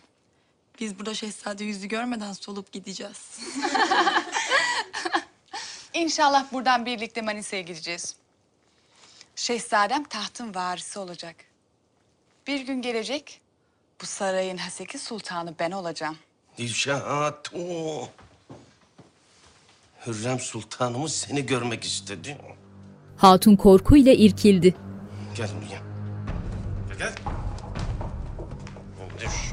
Biz burada şehzade yüzü görmeden solup gideceğiz. İnşallah buradan birlikte Manisa'ya gideceğiz. Şehzadem tahtın varisi olacak. Bir gün gelecek, bu sarayın haseki sultanı ben olacağım. Dilşat o. Hürrem Sultanımız seni görmek istedi. Hatun korkuyla irkildi. Gel buraya. Gel, Gel. Düş.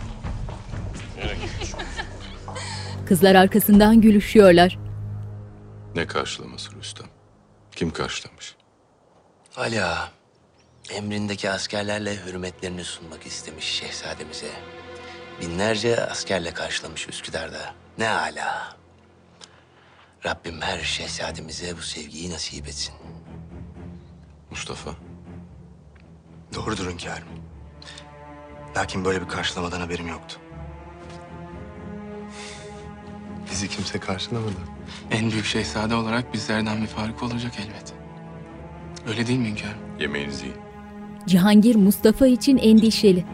Kızlar arkasından gülüşüyorlar. Ne karşılaması Rüstem? Kim karşılamış? Hala emrindeki askerlerle hürmetlerini sunmak istemiş şehzademize. Binlerce askerle karşılamış Üsküdar'da. Ne hala. Rabbim her şehzademize bu sevgiyi nasip etsin. Mustafa? Doğrudur hünkârım. Lakin böyle bir karşılamadan haberim yoktu. Bizi kimse karşılamadı. En büyük şehzade olarak bizlerden bir fark olacak elbet. Öyle değil mi hünkârım? Yemeğinizi yiyin. Cihangir Mustafa için endişeli.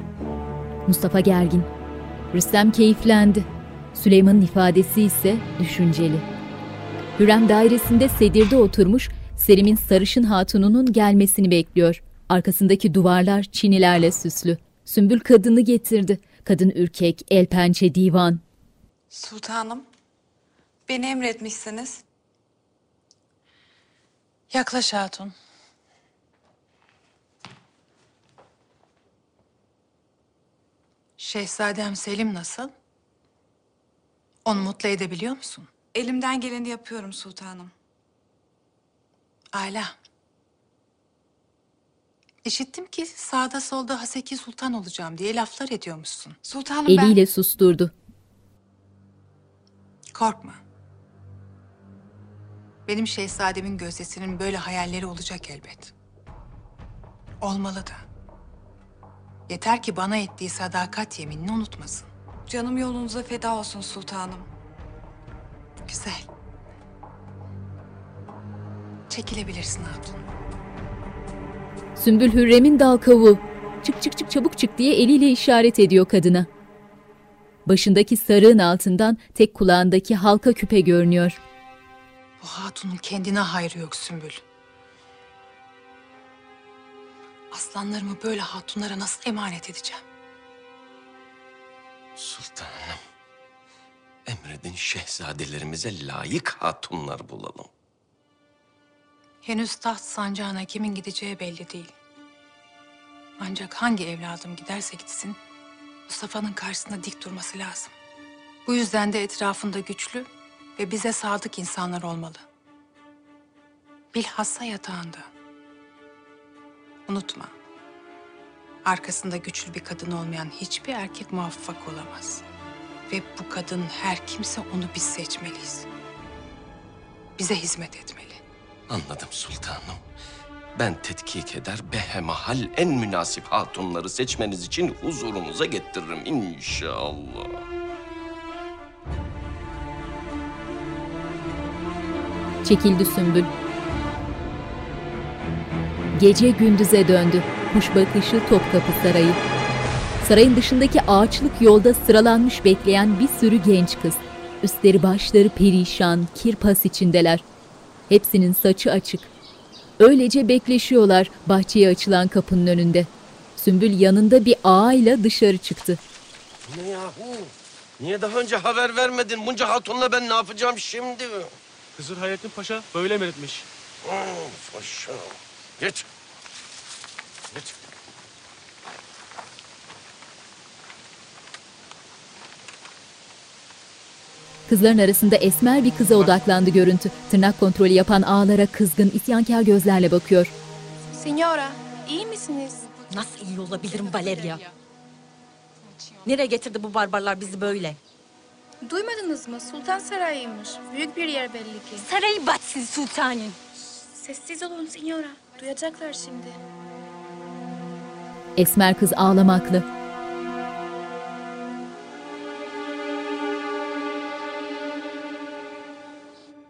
Mustafa gergin. Rüstem keyiflendi. Süleyman'ın ifadesi ise düşünceli. Hürrem dairesinde sedirde oturmuş Selim'in sarışın hatununun gelmesini bekliyor. Arkasındaki duvarlar çinilerle süslü. Sümbül kadını getirdi. Kadın ürkek, el pençe divan. Sultanım, beni emretmişsiniz. Yaklaş hatun. Şehzadem Selim nasıl? Onu mutlu edebiliyor musun? Elimden geleni yapıyorum sultanım. Ala. İşittim ki sağda solda Haseki Sultan olacağım diye laflar ediyormuşsun. Sultanım Eliyle susturdu. Korkma. Benim şehzademin gözdesinin böyle hayalleri olacak elbet. Olmalı da. Yeter ki bana ettiği sadakat yeminini unutmasın. Canım yolunuza feda olsun sultanım. Güzel. Çekilebilirsin hatun. Sümbül Hürrem'in dal kavuğu. Çık çık çık çabuk çık diye eliyle işaret ediyor kadına. Başındaki sarığın altından tek kulağındaki halka küpe görünüyor. Bu hatunun kendine hayrı yok Sümbül. Aslanlarımı böyle hatunlara nasıl emanet edeceğim? Sultanım. Emredin şehzadelerimize layık hatunlar bulalım. Henüz taht sancağına kimin gideceği belli değil. Ancak hangi evladım giderse gitsin, Mustafa'nın karşısında dik durması lazım. Bu yüzden de etrafında güçlü ve bize sadık insanlar olmalı. Bilhassa yatağında. Unutma, arkasında güçlü bir kadın olmayan hiçbir erkek muvaffak olamaz. Ve bu kadın her kimse onu biz seçmeliyiz. Bize hizmet etmeli. Anladım sultanım. Ben tetkik eder behemahal en münasip hatunları seçmeniz için huzurunuza getiririm inşallah. Çekildi Sümbül. Gece gündüze döndü. Kuş bakışı Topkapı Sarayı. Sarayın dışındaki ağaçlık yolda sıralanmış bekleyen bir sürü genç kız. Üstleri başları perişan, kirpas içindeler. Hepsinin saçı açık. Öylece bekleşiyorlar bahçeye açılan kapının önünde. Sümbül yanında bir ağayla dışarı çıktı. Ne yahu? Niye daha önce haber vermedin? Bunca hatunla ben ne yapacağım şimdi? Hızır Hayrettin Paşa böyle emretmiş. Of paşa. Geç. Geç. Kızların arasında esmer bir kıza odaklandı görüntü. Tırnak kontrolü yapan ağlara kızgın, isyankar gözlerle bakıyor. Signora, iyi misiniz? Nasıl iyi olabilirim Valeria? Nereye getirdi bu barbarlar bizi böyle? Duymadınız mı? Sultan Sarayı'ymış. Büyük bir yer belli ki. Sarayı batsın sultanın. Sessiz olun Signora. Duyacaklar şimdi. Esmer kız ağlamaklı.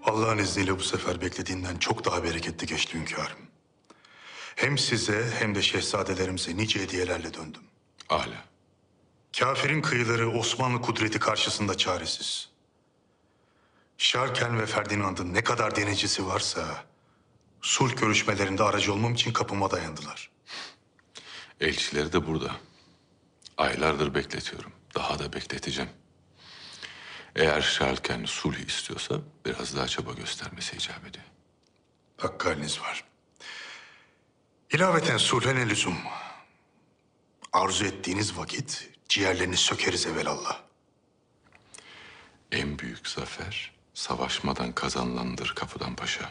Allah'ın izniyle bu sefer beklediğinden çok daha bereketli geçti hünkârım. Hem size hem de şehzadelerimize nice hediyelerle döndüm. Âlâ. Kafirin kıyıları Osmanlı kudreti karşısında çaresiz. Şarken ve Ferdinand'ın ne kadar denecisi varsa... ...sulh görüşmelerinde aracı olmam için kapıma dayandılar. Elçileri de burada. Aylardır bekletiyorum. Daha da bekleteceğim. Eğer Şarken sulh istiyorsa biraz daha çaba göstermesi icap ediyor. Hakkı haliniz var. İlaveten sulhe ne lüzum? Arzu ettiğiniz vakit ciğerlerini sökeriz evelallah. En büyük zafer savaşmadan kazanılandır kapıdan paşa.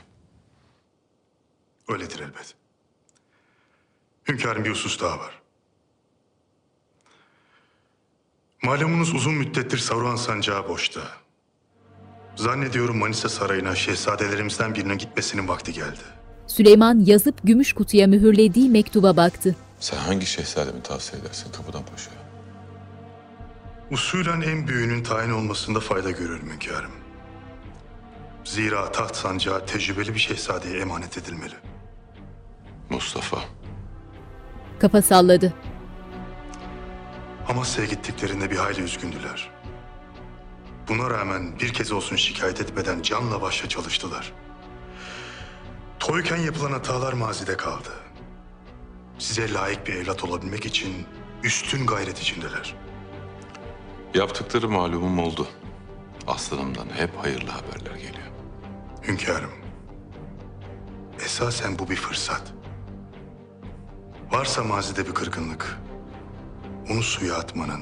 Öyledir elbet. Hünkârım bir husus daha var. Malumunuz uzun müddettir Saruhan sancağı boşta. Zannediyorum Manisa Sarayı'na şehzadelerimizden birine gitmesinin vakti geldi. Süleyman yazıp gümüş kutuya mühürlediği mektuba baktı. Sen hangi şehzademi tavsiye edersin kapıdan paşa? Usulen en büyüğünün tayin olmasında fayda görüyorum hünkârım. Zira taht sancağı tecrübeli bir şehzadeye emanet edilmeli. Mustafa. Kafa salladı. Amasya'ya gittiklerinde bir hayli üzgündüler. Buna rağmen bir kez olsun şikayet etmeden canla başla çalıştılar. Toyken yapılan hatalar mazide kaldı. Size layık bir evlat olabilmek için üstün gayret içindeler. Yaptıkları malumum oldu. Aslanımdan hep hayırlı haberler geliyor. Hünkârım, esasen bu bir fırsat. Varsa mazide bir kırgınlık, onu suya atmanın,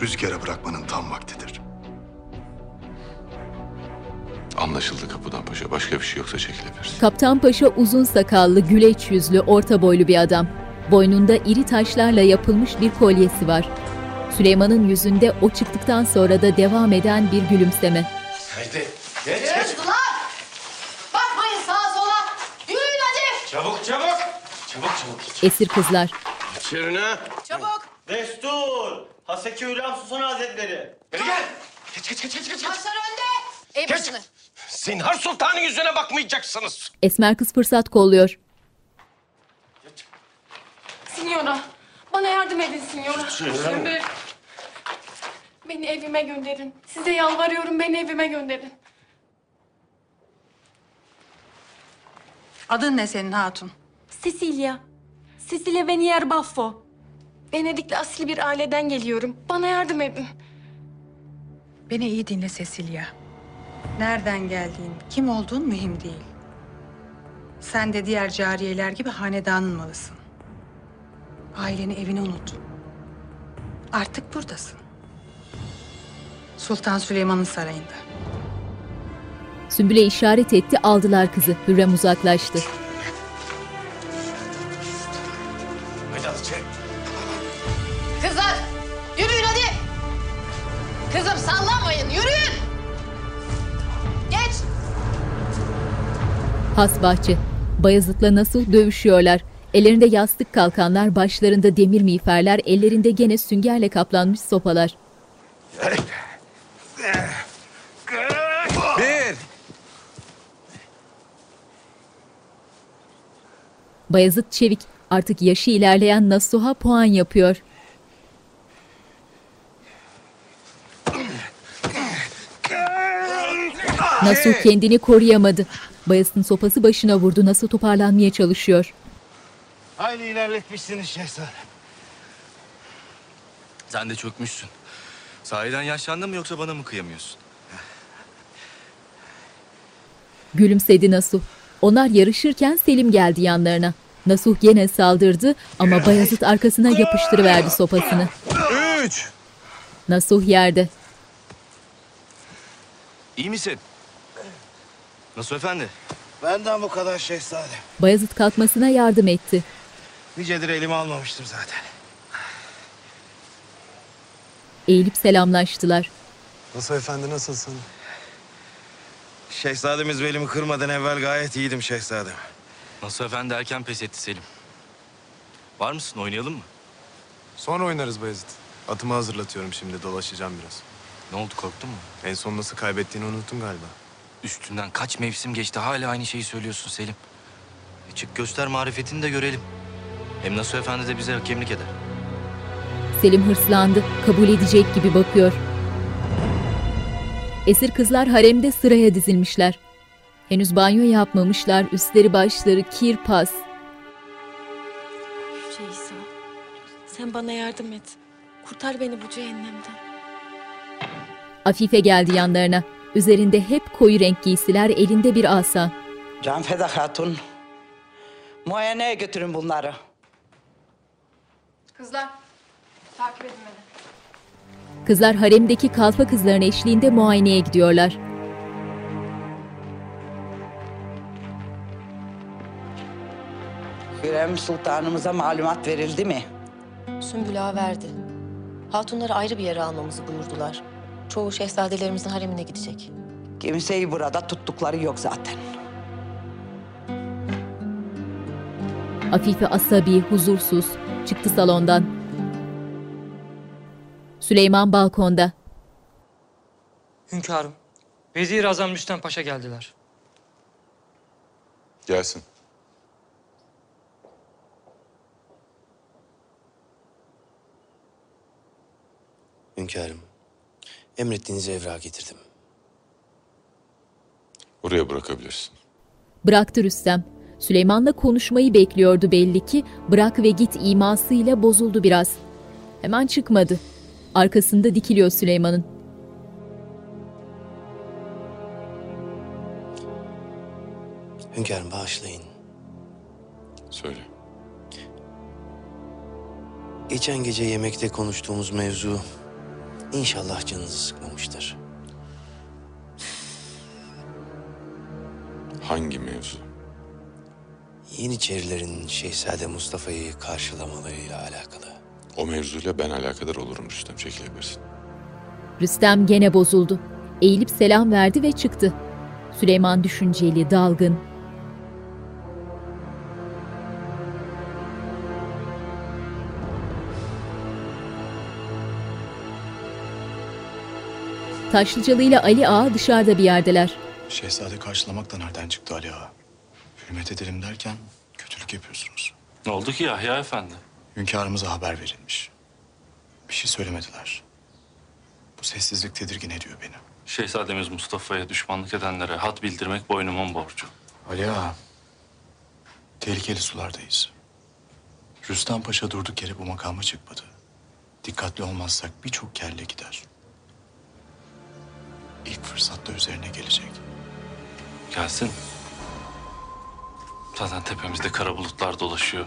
rüzgara bırakmanın tam vaktidir. Anlaşıldı kapıdan paşa. Başka bir şey yoksa çekilebilirsin. Kaptan Paşa uzun sakallı, güleç yüzlü, orta boylu bir adam. Boynunda iri taşlarla yapılmış bir kolyesi var. Süleyman'ın yüzünde o çıktıktan sonra da devam eden bir gülümseme. Haydi. Yürüdüler. Bakmayın sağa sola. Yürüyün hadi. Çabuk çabuk. Çabuk çabuk. Esir kızlar. İçerine. Çabuk. Destur. Haseki Hülya Sultan Hazretleri. Gel gel. Geç geç geç geç. geç. Başlar önde. Ey başını. Zinhar Sultan'ın yüzüne bakmayacaksınız. Esmer kız fırsat kolluyor. Signora, bana yardım edin Signora. Söyle. Beni evime gönderin. Size yalvarıyorum beni evime gönderin. Adın ne senin hatun? Cecilia. Cecilia Venier Baffo. Venedikli asil bir aileden geliyorum. Bana yardım edin. Beni iyi dinle Cecilia. Nereden geldiğin, kim olduğun mühim değil. Sen de diğer cariyeler gibi hanedanın malısın. Aileni, evini unut. Artık buradasın. Sultan Süleyman'ın sarayında. Sümbül'e işaret etti aldılar kızı. Hürrem uzaklaştı. Kızlar yürüyün hadi. Kızım sallanmayın yürüyün. Geç. Has bahçe. Bayezid'le nasıl dövüşüyorlar. Ellerinde yastık kalkanlar, başlarında demir miğferler, ellerinde gene süngerle kaplanmış sopalar. Bir. Bayezid çevik. Artık yaşı ilerleyen Nasuh'a puan yapıyor. Nasuh kendini koruyamadı. Bayezid'in sopası başına vurdu. Nasuh toparlanmaya çalışıyor. Hayli ilerletmişsiniz şehzadem. Sen de çökmüşsün. Sahiden yaşlandın mı yoksa bana mı kıyamıyorsun? Gülümsedi Nasuh. Onlar yarışırken Selim geldi yanlarına. Nasuh gene saldırdı ama Bayezid arkasına yapıştırıverdi sopasını. Üç. Nasuh yerde. İyi misin? Nasıl efendi? Benden bu kadar şehzadem. Bayezid kalkmasına yardım etti. Nicedir elime almamıştım zaten. Eğilip selamlaştılar. Nasıl efendi nasılsın? Şehzademiz belimi kırmadan evvel gayet iyiydim şehzadem. Nasıl efendi erken pes etti Selim. Var mısın oynayalım mı? Sonra oynarız Bayezid. Atımı hazırlatıyorum şimdi dolaşacağım biraz. Ne oldu korktun mu? En son nasıl kaybettiğini unuttun galiba. Üstünden kaç mevsim geçti hala aynı şeyi söylüyorsun Selim. E çık göster marifetini de görelim. Hem Nasuh Efendi de bize hakemlik eder. Selim hırslandı. Kabul edecek gibi bakıyor. Esir kızlar haremde sıraya dizilmişler. Henüz banyo yapmamışlar. Üstleri başları kir pas. Yüce İsa, sen bana yardım et. Kurtar beni bu cehennemden. Afife geldi yanlarına. Üzerinde hep koyu renk giysiler, elinde bir asa. Canfeda Hatun. Muayeneye götürün bunları. Kızlar, takip edin beni. Kızlar haremdeki kalfa kızların eşliğinde muayeneye gidiyorlar. Hürrem Sultanımıza malumat verildi mi? Sümbül Ağa verdi. Hatunları ayrı bir yere almamızı buyurdular. Çoğu şehzadelerimizin haremine gidecek. Kimseyi burada tuttukları yok zaten. Afife asabi, huzursuz. Çıktı salondan. Süleyman balkonda. Hünkârım, Vezir Azam Rüstem Paşa geldiler. Gelsin. Hünkârım, emrettiğiniz evrağı getirdim. Oraya bırakabilirsin. Bıraktı Rüstem. Süleyman'la konuşmayı bekliyordu belli ki. Bırak ve git imasıyla bozuldu biraz. Hemen çıkmadı. Arkasında dikiliyor Süleyman'ın. Hünkârım bağışlayın. Söyle. Geçen gece yemekte konuştuğumuz mevzu inşallah canınızı sıkmamıştır. Hangi mevzu? Yeniçerilerin Şehzade Mustafa'yı karşılamalarıyla alakalı. O mevzuyla ben alakadar olurum Rüstem çekilebilirsin. Rüstem gene bozuldu. Eğilip selam verdi ve çıktı. Süleyman düşünceli, dalgın. Taşlıcalı ile Ali Ağa dışarıda bir yerdeler. Şehzade karşılamak da nereden çıktı Ali Ağa? Hürmet edelim derken kötülük yapıyorsunuz. Ne oldu ki Yahya Efendi? Hünkârımıza haber verilmiş. Bir şey söylemediler. Bu sessizlik tedirgin ediyor beni. Şehzademiz Mustafa'ya düşmanlık edenlere hat bildirmek boynumun borcu. Ali Ağa, tehlikeli sulardayız. Rüstem Paşa durduk yere bu makama çıkmadı. Dikkatli olmazsak birçok kelle gider. İlk fırsatta üzerine gelecek. Gelsin. Zaten tepemizde kara bulutlar dolaşıyor.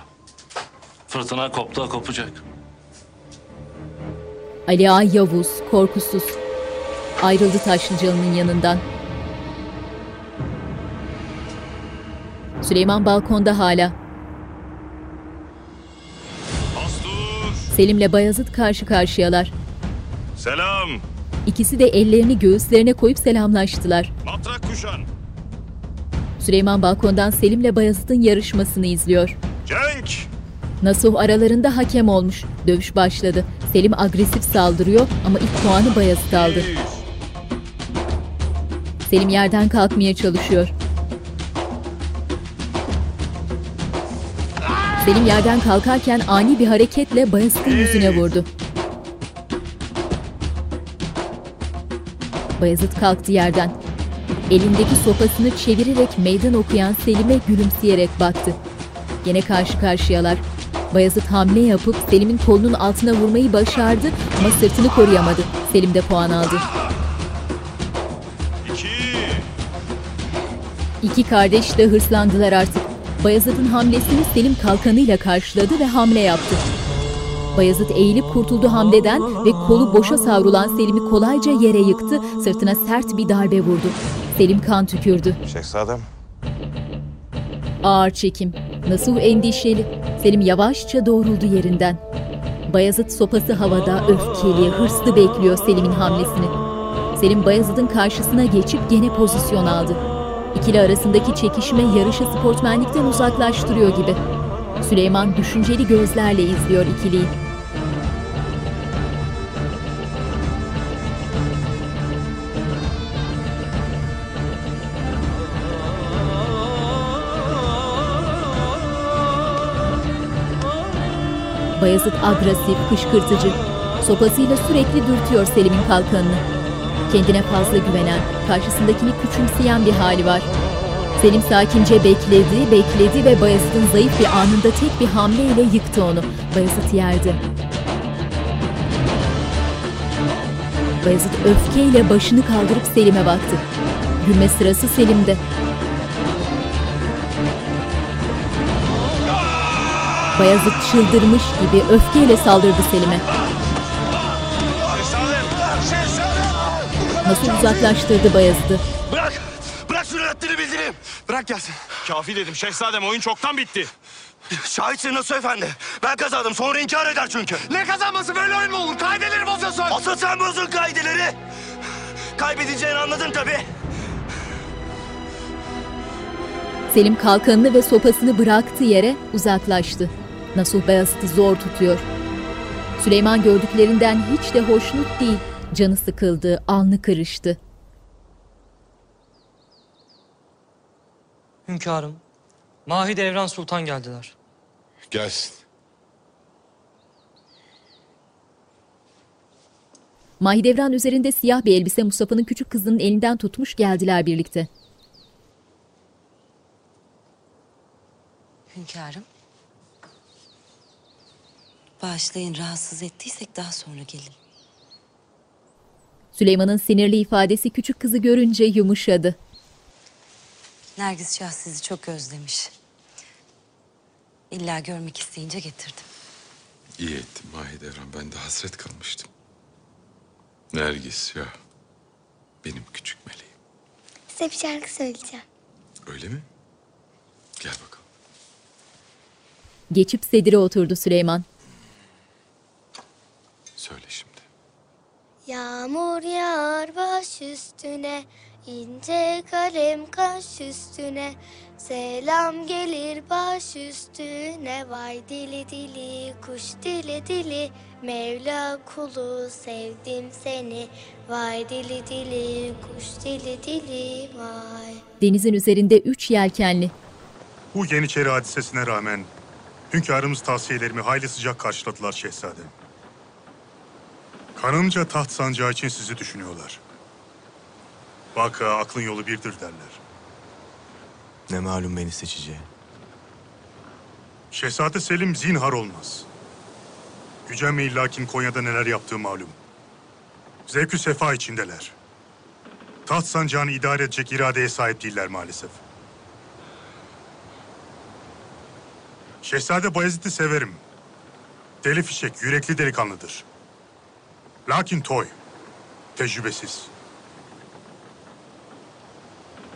Fırtına koptu kopacak. Ali Ağa Yavuz, korkusuz. Ayrıldı Taşlıcalı'nın yanından. Süleyman balkonda hala. Selim'le Bayazıt karşı karşıyalar. Selam. İkisi de ellerini göğüslerine koyup selamlaştılar. Matrak kuşan. Süleyman balkondan Selim'le Bayazıt'ın yarışmasını izliyor. Cenk. Nasuh aralarında hakem olmuş. Dövüş başladı. Selim agresif saldırıyor ama ilk puanı Bayazıt aldı. Selim yerden kalkmaya çalışıyor. Selim yerden kalkarken ani bir hareketle Bayezid'in yüzüne vurdu. Bayezid kalktı yerden. Elindeki sopasını çevirerek meydan okuyan Selim'e gülümseyerek baktı. Gene karşı karşıyalar. Bayezid hamle yapıp Selim'in kolunun altına vurmayı başardı ama sırtını koruyamadı. Selim de puan aldı. İki kardeş de hırslandılar artık. Bayezid'in hamlesini Selim kalkanıyla karşıladı ve hamle yaptı. Bayezid eğilip kurtuldu hamleden ve kolu boşa savrulan Selim'i kolayca yere yıktı, sırtına sert bir darbe vurdu. Selim kan tükürdü. Şehzadem. Ağır çekim. Nasuh endişeli. Selim yavaşça doğruldu yerinden. Bayezid sopası havada öfkeli, hırslı bekliyor Selim'in hamlesini. Selim Bayezid'in karşısına geçip gene pozisyon aldı. İkili arasındaki çekişme yarışı sportmenlikten uzaklaştırıyor gibi. Süleyman düşünceli gözlerle izliyor ikiliyi. Bayezid agresif, kışkırtıcı. Sopasıyla sürekli dürtüyor Selim'in kalkanını. Kendine fazla güvenen, karşısındakini küçümseyen bir hali var. Selim sakince bekledi, bekledi ve Bayezid'in zayıf bir anında tek bir hamleyle yıktı onu. Bayezid yerde. Bayezid öfkeyle başını kaldırıp Selim'e baktı. Gülme sırası Selim'de. Bayezid çıldırmış gibi öfkeyle saldırdı Selim'e. Nasıl uzaklaştırdı Bayezid'i? Bırak. Bırak şunu haddini bildireyim. Bırak gelsin. Kafi dedim şehzadem oyun çoktan bitti. Şahitsin Nasuh Efendi. Ben kazandım sonra inkar eder çünkü. Ne kazanması böyle oyun mu olur? Kaideleri bozuyorsun. Asıl sen bozun kaideleri. Kaybedeceğini anladın tabii. Selim kalkanını ve sopasını bıraktı yere uzaklaştı. Nasuh Bayezid'i zor tutuyor. Süleyman gördüklerinden hiç de hoşnut değil. Canı sıkıldı, alnı kırıştı. Hünkârım, Mahidevran Sultan geldiler. Gelsin. Mahidevran üzerinde siyah bir elbise Mustafa'nın küçük kızının elinden tutmuş geldiler birlikte. Hünkârım. Bağışlayın rahatsız ettiysek daha sonra gelin. Süleyman'ın sinirli ifadesi küçük kızı görünce yumuşadı. Nergis Şah sizi çok özlemiş. İlla görmek isteyince getirdim. İyi ettin Mahidevran. Ben de hasret kalmıştım. Nergis ya. Benim küçük meleğim. Size bir şarkı söyleyeceğim. Öyle mi? Gel bakalım. Geçip sedire oturdu Süleyman. Söyle şimdi. Yağmur yağar baş üstüne, ince kalem kaş üstüne. Selam gelir baş üstüne, vay dili dili, kuş dili dili. Mevla kulu sevdim seni, vay dili dili, kuş dili dili, vay. Denizin üzerinde üç yelkenli. Bu Yeniçeri hadisesine rağmen hünkârımız tavsiyelerimi hayli sıcak karşıladılar şehzadem. Kanımca taht sancağı için sizi düşünüyorlar. Vaka aklın yolu birdir derler. Ne malum beni seçeceği. Şehzade Selim zinhar olmaz. Gücenmeyin lakin Konya'da neler yaptığı malum. Zevkü sefa içindeler. Taht sancağını idare edecek iradeye sahip değiller maalesef. Şehzade Bayezid'i severim. Deli fişek, yürekli delikanlıdır. Lakin toy, tecrübesiz.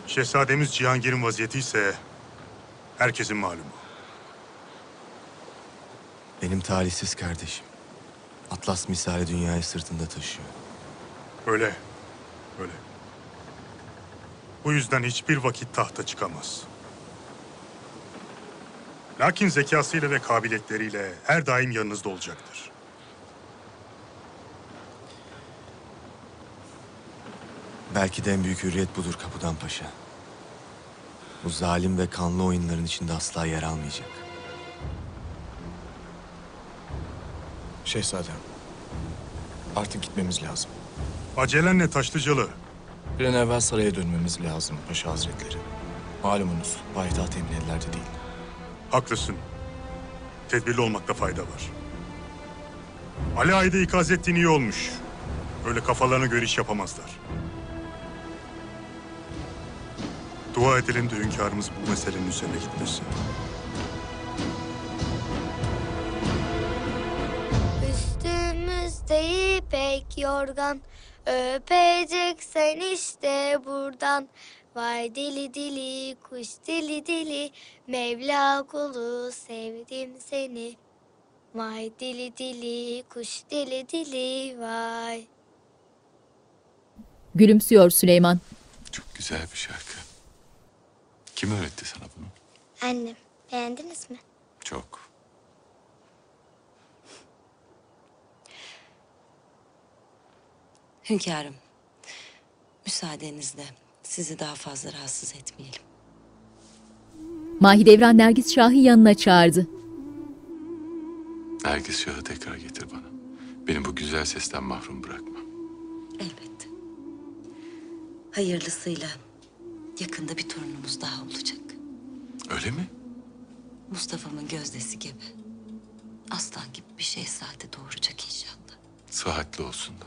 Şehzademiz Cihangir'in vaziyeti ise herkesin malumu. Benim talihsiz kardeşim. Atlas misali dünyayı sırtında taşıyor. Öyle, öyle. Bu yüzden hiçbir vakit tahta çıkamaz. Lakin zekasıyla ve kabiliyetleriyle her daim yanınızda olacaktır. Belki de en büyük hürriyet budur Kapıdan Paşa. Bu zalim ve kanlı oyunların içinde asla yer almayacak. Şehzadem. Artık gitmemiz lazım. Acelen ne Taşlıcalı? Bir an evvel saraya dönmemiz lazım Paşa Hazretleri. Malumunuz payitaht emin ellerde değil. Haklısın. Tedbirli olmakta fayda var. Ali Ağa'yı ikaz ettiğin iyi olmuş. Öyle kafalarına göre iş yapamazlar. Dua edelim de hünkârımız bu meselenin üzerine gitmesin. Üstümüzde ipek yorgan Öpeceksen işte buradan Vay dili dili kuş dili dili Mevla kulu sevdim seni Vay dili dili kuş dili dili vay Gülümsüyor Süleyman. Güzel bir şarkı. Kim öğretti sana bunu? Annem beğendiniz mi? Çok. Hünkârım, müsaadenizle sizi daha fazla rahatsız etmeyelim. Mahidevran Nergis Şah'ı yanına çağırdı. Nergis Şah'ı tekrar getir bana. Beni bu güzel sesten mahrum bırakma. Elbette. Hayırlısıyla yakında bir torunumuz daha olacak. Öyle mi? Mustafa'mın gözdesi gibi. Aslan gibi bir şehzade doğuracak inşallah. Sıhhatli olsun da.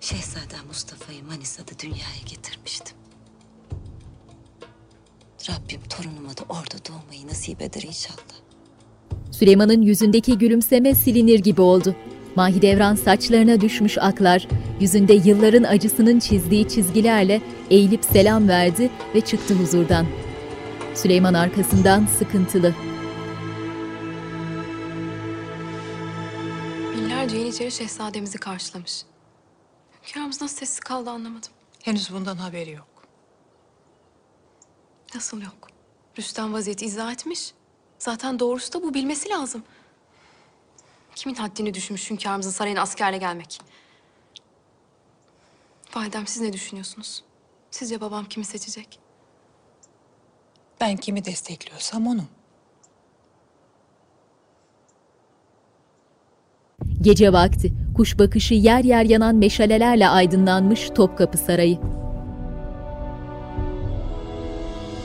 Şehzadem Mustafa'yı Manisa'da dünyaya getirmiştim. Rabbim torunuma da orada doğmayı nasip eder inşallah. Süleyman'ın yüzündeki gülümseme silinir gibi oldu. Mahidevran saçlarına düşmüş aklar, yüzünde yılların acısının çizdiği çizgilerle eğilip selam verdi ve çıktı huzurdan. Süleyman arkasından sıkıntılı. Binlerce Yeniçeri şehzademizi karşılamış. Hünkârımız nasıl sessiz kaldı anlamadım. Henüz bundan haberi yok. Nasıl yok? Rüstem vaziyeti izah etmiş. Zaten doğrusu da bu bilmesi lazım. Kimin haddini düşmüş hünkârımızın sarayına askerle gelmek? Validem siz ne düşünüyorsunuz? Sizce babam kimi seçecek? Ben kimi destekliyorsam onu. Gece vakti, kuş bakışı yer yer yanan meşalelerle aydınlanmış Topkapı Sarayı.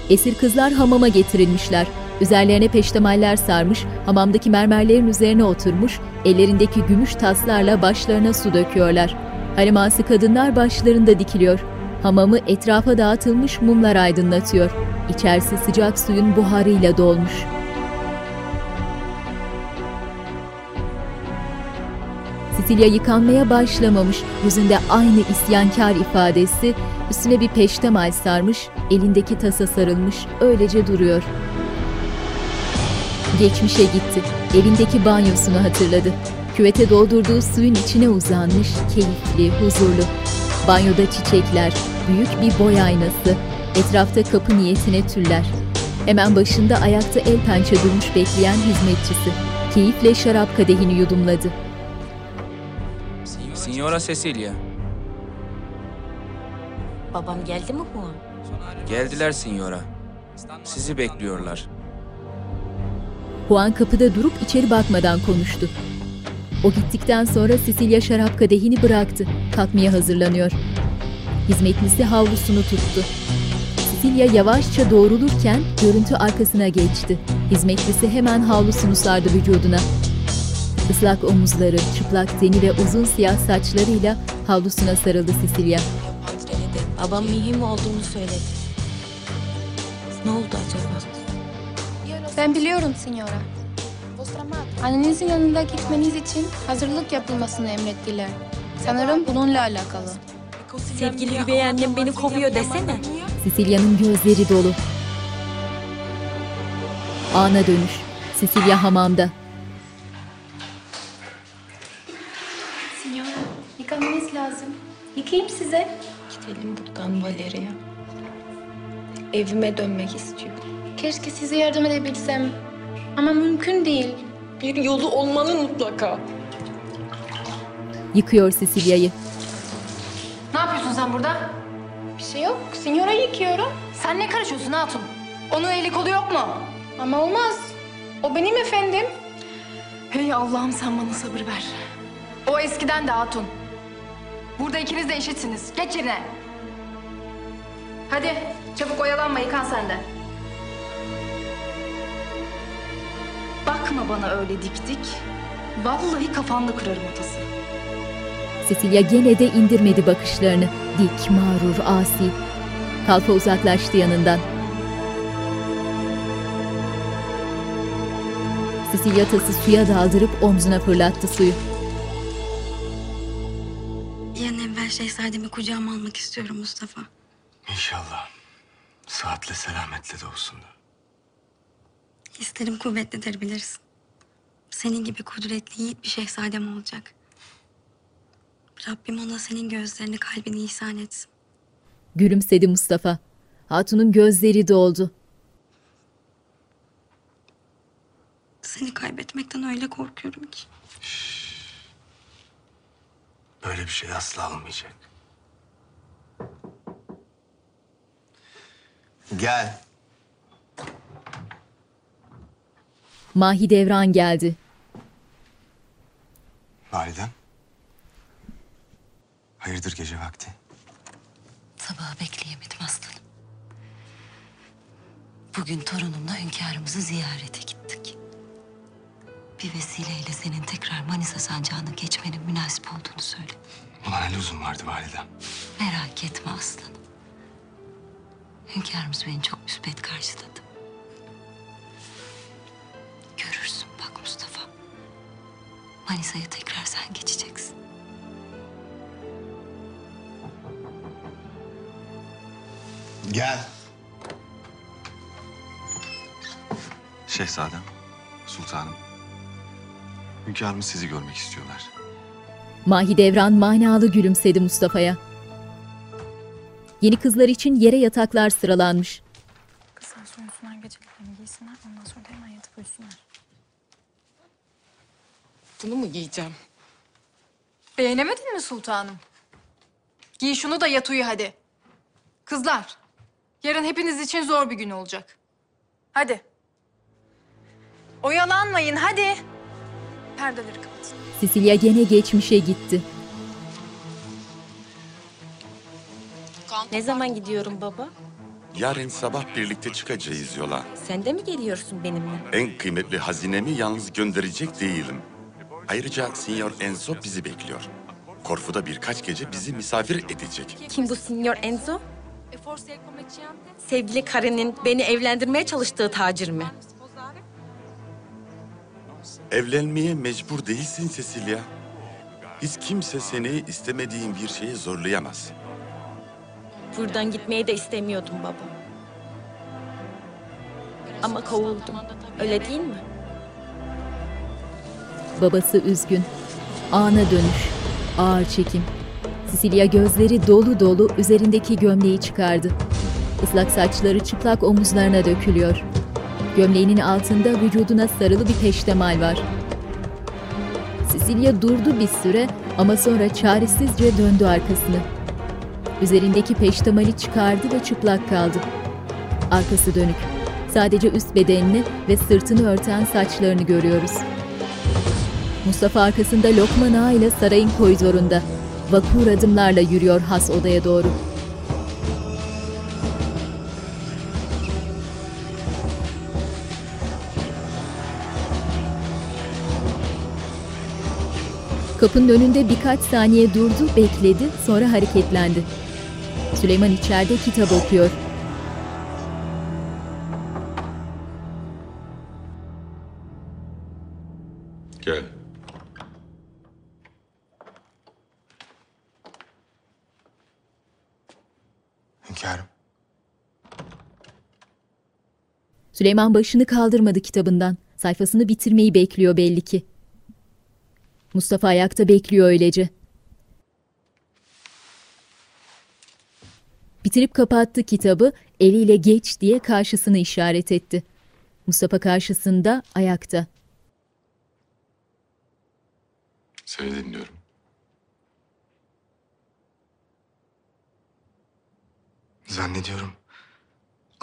Esir kızlar hamama getirilmişler. Üzerlerine peştemaller sarmış, hamamdaki mermerlerin üzerine oturmuş, ellerindeki gümüş taslarla başlarına su döküyorlar. Hariması kadınlar başlarında dikiliyor. Hamamı etrafa dağıtılmış mumlar aydınlatıyor. İçerisi sıcak suyun buharıyla dolmuş. Sicilya yıkanmaya başlamamış, yüzünde aynı isyankar ifadesi, üstüne bir peştemal sarmış, elindeki tasa sarılmış, öylece duruyor. Geçmişe gitti, evindeki banyosunu hatırladı. Küvete doldurduğu suyun içine uzanmış, keyifli, huzurlu. Banyoda çiçekler, büyük bir boy aynası, etrafta kapı niyetine tüller. Hemen başında ayakta el pençe durmuş bekleyen hizmetçisi. Keyifle şarap kadehini yudumladı. Signora Cecilia. Babam geldi mi Juan? Geldiler Signora. Sizi bekliyorlar. Juan kapıda durup içeri bakmadan konuştu. O gittikten sonra Cecilia şarap kadehini bıraktı. Kalkmaya hazırlanıyor. Hizmetlisi havlusunu tuttu. Cecilia yavaşça doğrulurken görüntü arkasına geçti. Hizmetlisi hemen havlusunu sardı vücuduna. Islak omuzları, çıplak teni ve uzun siyah saçlarıyla havlusuna sarıldı Cecilia. Babam mühim olduğunu söyledi. Ne oldu acaba? Ben biliyorum signora. Annenizin yanında gitmeniz için hazırlık yapılmasını emrettiler. Sanırım bununla alakalı. Sevgili üvey annem beni kovuyor desene. Cecilia'nın gözleri dolu. Ana dönüş. Cecilia hamamda. Signora, yıkamanız lazım. Yıkayayım size. Gidelim buradan Valeria. Evime dönmek istiyorum. Keşke size yardım edebilsem. Ama mümkün değil. Bir yolu olmalı mutlaka. Yıkıyor Cecilia'yı. Ne yapıyorsun sen burada? Bir şey yok. Signora yıkıyorum. Sen ne karışıyorsun hatun? Onun eli kolu yok mu? Ama olmaz. O benim efendim. Hey Allah'ım sen bana sabır ver. O eskiden de hatun. Burada ikiniz de eşitsiniz. Geç yerine. Hadi çabuk oyalanma yıkan sen de. Bakma bana öyle dik dik. Vallahi kafanda kırarım atası. Cecilia gene de indirmedi bakışlarını. Dik, mağrur, asi. Kalfa uzaklaştı yanından. Cecilia tası suya daldırıp omzuna fırlattı suyu. An evvel şehzademi kucağıma almak istiyorum Mustafa. İnşallah. Saatle selametle de olsun. Hislerim kuvvetlidir bilirsin. Senin gibi kudretli yiğit bir şehzadem olacak. Rabbim ona senin gözlerini kalbini ihsan etsin. Gülümsedi Mustafa. Hatunun gözleri doldu. Seni kaybetmekten öyle korkuyorum ki. Böyle bir şey asla olmayacak. Gel. Mahidevran geldi. Validem. Hayırdır gece vakti? Sabaha bekleyemedim aslanım. Bugün torunumla hünkârımızı ziyarete gittik. Bir vesileyle senin tekrar Manisa sancağına geçmenin münasip olduğunu söyle. Buna ne lüzum vardı validem? Merak etme aslanım. Hünkârımız beni çok müsbet karşıladı. Görürsün bak Mustafa. Manisa'ya tekrar sen geçeceksin. Gel. Şehzadem, sultanım. Hünkârımız sizi görmek istiyorlar. Mahidevran manalı gülümsedi Mustafa'ya. Yeni kızlar için yere yataklar sıralanmış. Kızlar soyunsunlar, geceliklerini giysinler. Ondan sonra da hemen yatıp uyusunlar. Bunu mu giyeceğim? Beğenemedin mi sultanım? Giy şunu da yat uyu hadi. Kızlar, yarın hepiniz için zor bir gün olacak. Hadi. Oyalanmayın hadi. Perdeleri kapatın. Cecilia gene geçmişe gitti. Ne zaman gidiyorum baba? Yarın sabah birlikte çıkacağız yola. Sen de mi geliyorsun benimle? En kıymetli hazinemi yalnız gönderecek değilim. Ayrıca Signor Enzo bizi bekliyor. Korfu'da birkaç gece bizi misafir edecek. Kim bu Signor Enzo? Sevgili Karen'in beni evlendirmeye çalıştığı tacir mi? Evlenmeye mecbur değilsin Cecilia. Hiç kimse seni istemediğin bir şeye zorlayamaz. Buradan gitmeyi de istemiyordum baba. Ama kovuldum. Öyle değil mi? Babası üzgün. ana dönüş. Ağır çekim. Sicilia gözleri dolu dolu üzerindeki gömleği çıkardı. Islak saçları çıplak omuzlarına dökülüyor. Gömleğinin altında vücuduna sarılı bir peştemal var. Sicilia durdu bir süre ama sonra çaresizce döndü arkasını. Üzerindeki peştemali çıkardı ve çıplak kaldı. Arkası dönük. Sadece üst bedenini ve sırtını örten saçlarını görüyoruz. Mustafa arkasında Lokman Ağa ile sarayın koridorunda. Vakur adımlarla yürüyor has odaya doğru. Kapının önünde birkaç saniye durdu, bekledi, sonra hareketlendi. Süleyman içeride kitap okuyor. Süleyman başını kaldırmadı kitabından. Sayfasını bitirmeyi bekliyor belli ki. Mustafa ayakta bekliyor öylece. Bitirip kapattı kitabı, eliyle geç diye karşısını işaret etti. Mustafa karşısında, ayakta. Seni dinliyorum. Zannediyorum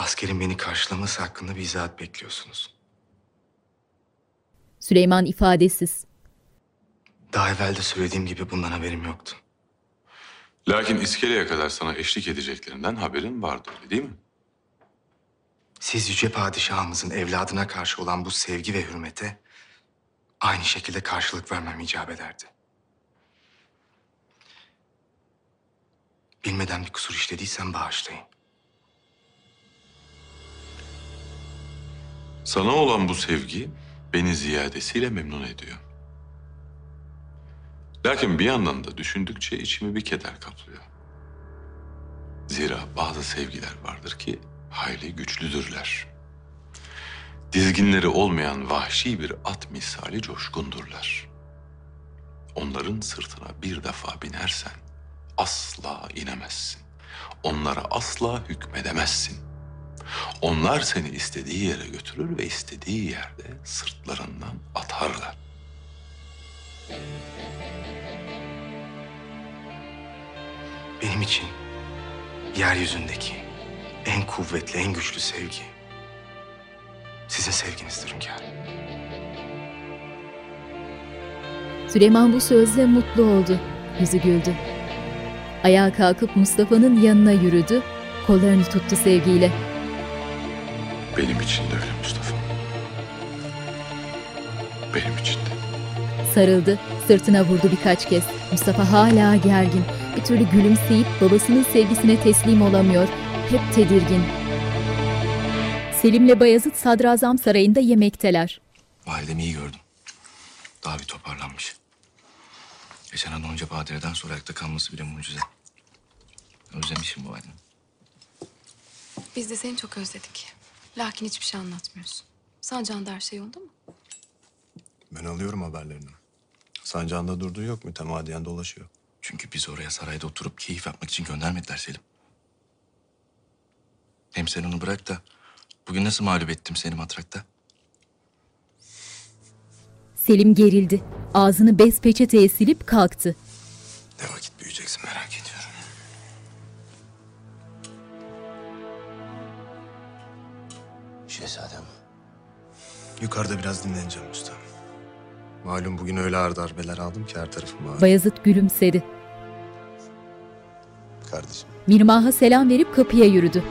askerin beni karşılaması hakkında bir izahat bekliyorsunuz. Süleyman ifadesiz. Daha evvel de söylediğim gibi bundan haberim yoktu. Lakin iskeleye kadar sana eşlik edeceklerinden haberin vardı öyle değil mi? Siz yüce padişahımızın evladına karşı olan bu sevgi ve hürmete aynı şekilde karşılık vermem icap ederdi. Bilmeden bir kusur işlediysem bağışlayın. Sana olan bu sevgi beni ziyadesiyle memnun ediyor. Lakin bir yandan da düşündükçe içimi bir keder kaplıyor. Zira bazı sevgiler vardır ki hayli güçlüdürler. Dizginleri olmayan vahşi bir at misali coşkundurlar. Onların sırtına bir defa binersen asla inemezsin. Onlara asla hükmedemezsin. Onlar seni istediği yere götürür ve istediği yerde sırtlarından atarlar. Benim için yeryüzündeki en kuvvetli, en güçlü sevgi sizin sevginizdir hünkârım. Süleyman bu sözle mutlu oldu. Yüzü güldü. Ayağa kalkıp Mustafa'nın yanına yürüdü. Kollarını tuttu sevgiyle. Benim için de öyle Mustafa. Benim için de. Sarıldı, sırtına vurdu birkaç kez. Mustafa hala gergin. Bir türlü gülümseyip babasının sevgisine teslim olamıyor. Hep tedirgin. Selim'le Bayezid Sadrazam Sarayı'nda yemekteler. Validemi iyi gördüm. Daha bir toparlanmış. Geçen an onca badireden sonra ayakta kalması bile mucize. Özlemişim bu validemi. Biz de seni çok özledik. Lakin hiçbir şey anlatmıyorsun. Sancağında her şey yolunda mı? Ben alıyorum haberlerini. Sancağında durduğu yok mütemadiyen dolaşıyor. Çünkü biz oraya sarayda oturup keyif yapmak için göndermediler Selim. Hem sen onu bırak da bugün nasıl mağlup ettim seni matrakta? Selim gerildi. Ağzını bez peçeteye silip kalktı. Yukarıda biraz dinleneceğim usta. Malum bugün öyle ağır darbeler aldım ki her tarafım ağrıyor. Bayezid gülümsedi. Kardeşim. Mirmah'a selam verip kapıya yürüdü.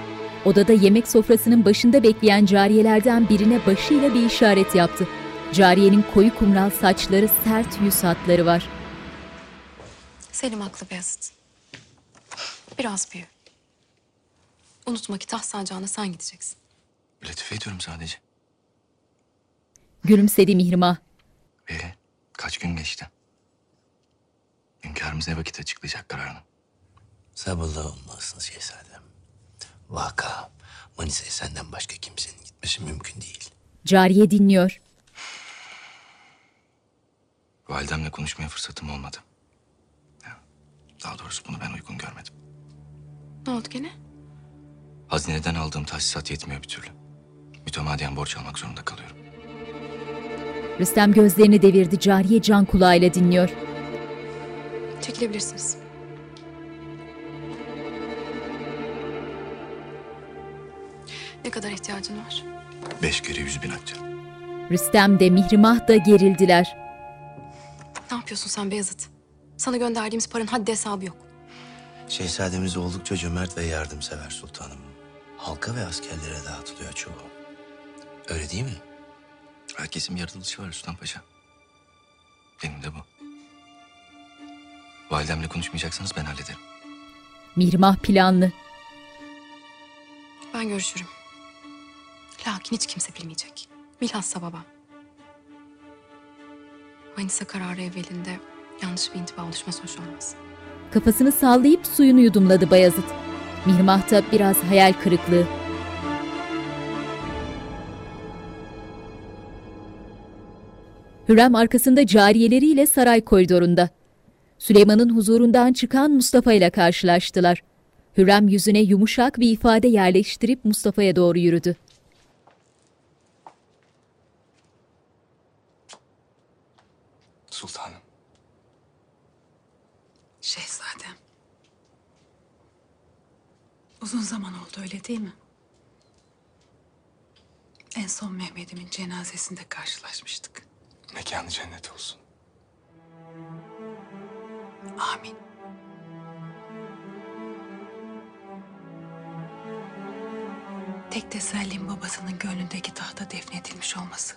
Odada yemek sofrasının başında bekleyen cariyelerden birine başıyla bir işaret yaptı. Cariyenin koyu kumral saçları, sert yüz hatları var. Selim haklı Beyazıt. Biraz büyü. Unutma ki taht sancağına sen gideceksin. Latife ediyorum sadece. Gülümsedi Mihrimah. Ee, kaç gün geçti? Hünkârımız ne vakit açıklayacak kararını? Sabırlı olmalısınız şehzadem. Vaka, Manisa'ya senden başka kimsenin gitmesi mümkün değil. Cariye dinliyor. Validemle konuşmaya fırsatım olmadı. Daha doğrusu bunu ben uygun görmedim. Ne oldu gene? Hazineden aldığım tahsisat yetmiyor bir türlü. Mütemadiyen borç almak zorunda kalıyorum. Rüstem gözlerini devirdi. Cariye can kulağıyla dinliyor. Çekilebilirsiniz. Ne kadar ihtiyacın var? Beş kere yüz bin akçe. Rüstem de Mihrimah da gerildiler. Ne yapıyorsun sen Beyazıt? Sana gönderdiğimiz paranın haddi hesabı yok. Şehzademiz oldukça cömert ve yardımsever sultanım. Halka ve askerlere dağıtılıyor çoğu. Öyle değil mi? Herkesin bir yaratılışı var Rüstem Paşa. Benim de bu. Validemle konuşmayacaksanız ben hallederim. Mihrimah planlı. Ben görüşürüm. Lakin hiç kimse bilmeyecek. Bilhassa babam. Manisa kararı evvelinde yanlış bir intiba oluşması hoş olmaz. Kafasını sallayıp suyunu yudumladı Bayazıt. Mihrimah da biraz hayal kırıklığı. Hürrem arkasında cariyeleriyle saray koridorunda. Süleyman'ın huzurundan çıkan Mustafa ile karşılaştılar. Hürrem yüzüne yumuşak bir ifade yerleştirip Mustafa'ya doğru yürüdü. Sultanım. Şehzadem. Uzun zaman oldu öyle değil mi? En son Mehmet'imin cenazesinde karşılaşmıştık. Mekanı cennet olsun. Amin. Tek tesellim babasının gönlündeki tahta defnedilmiş olması.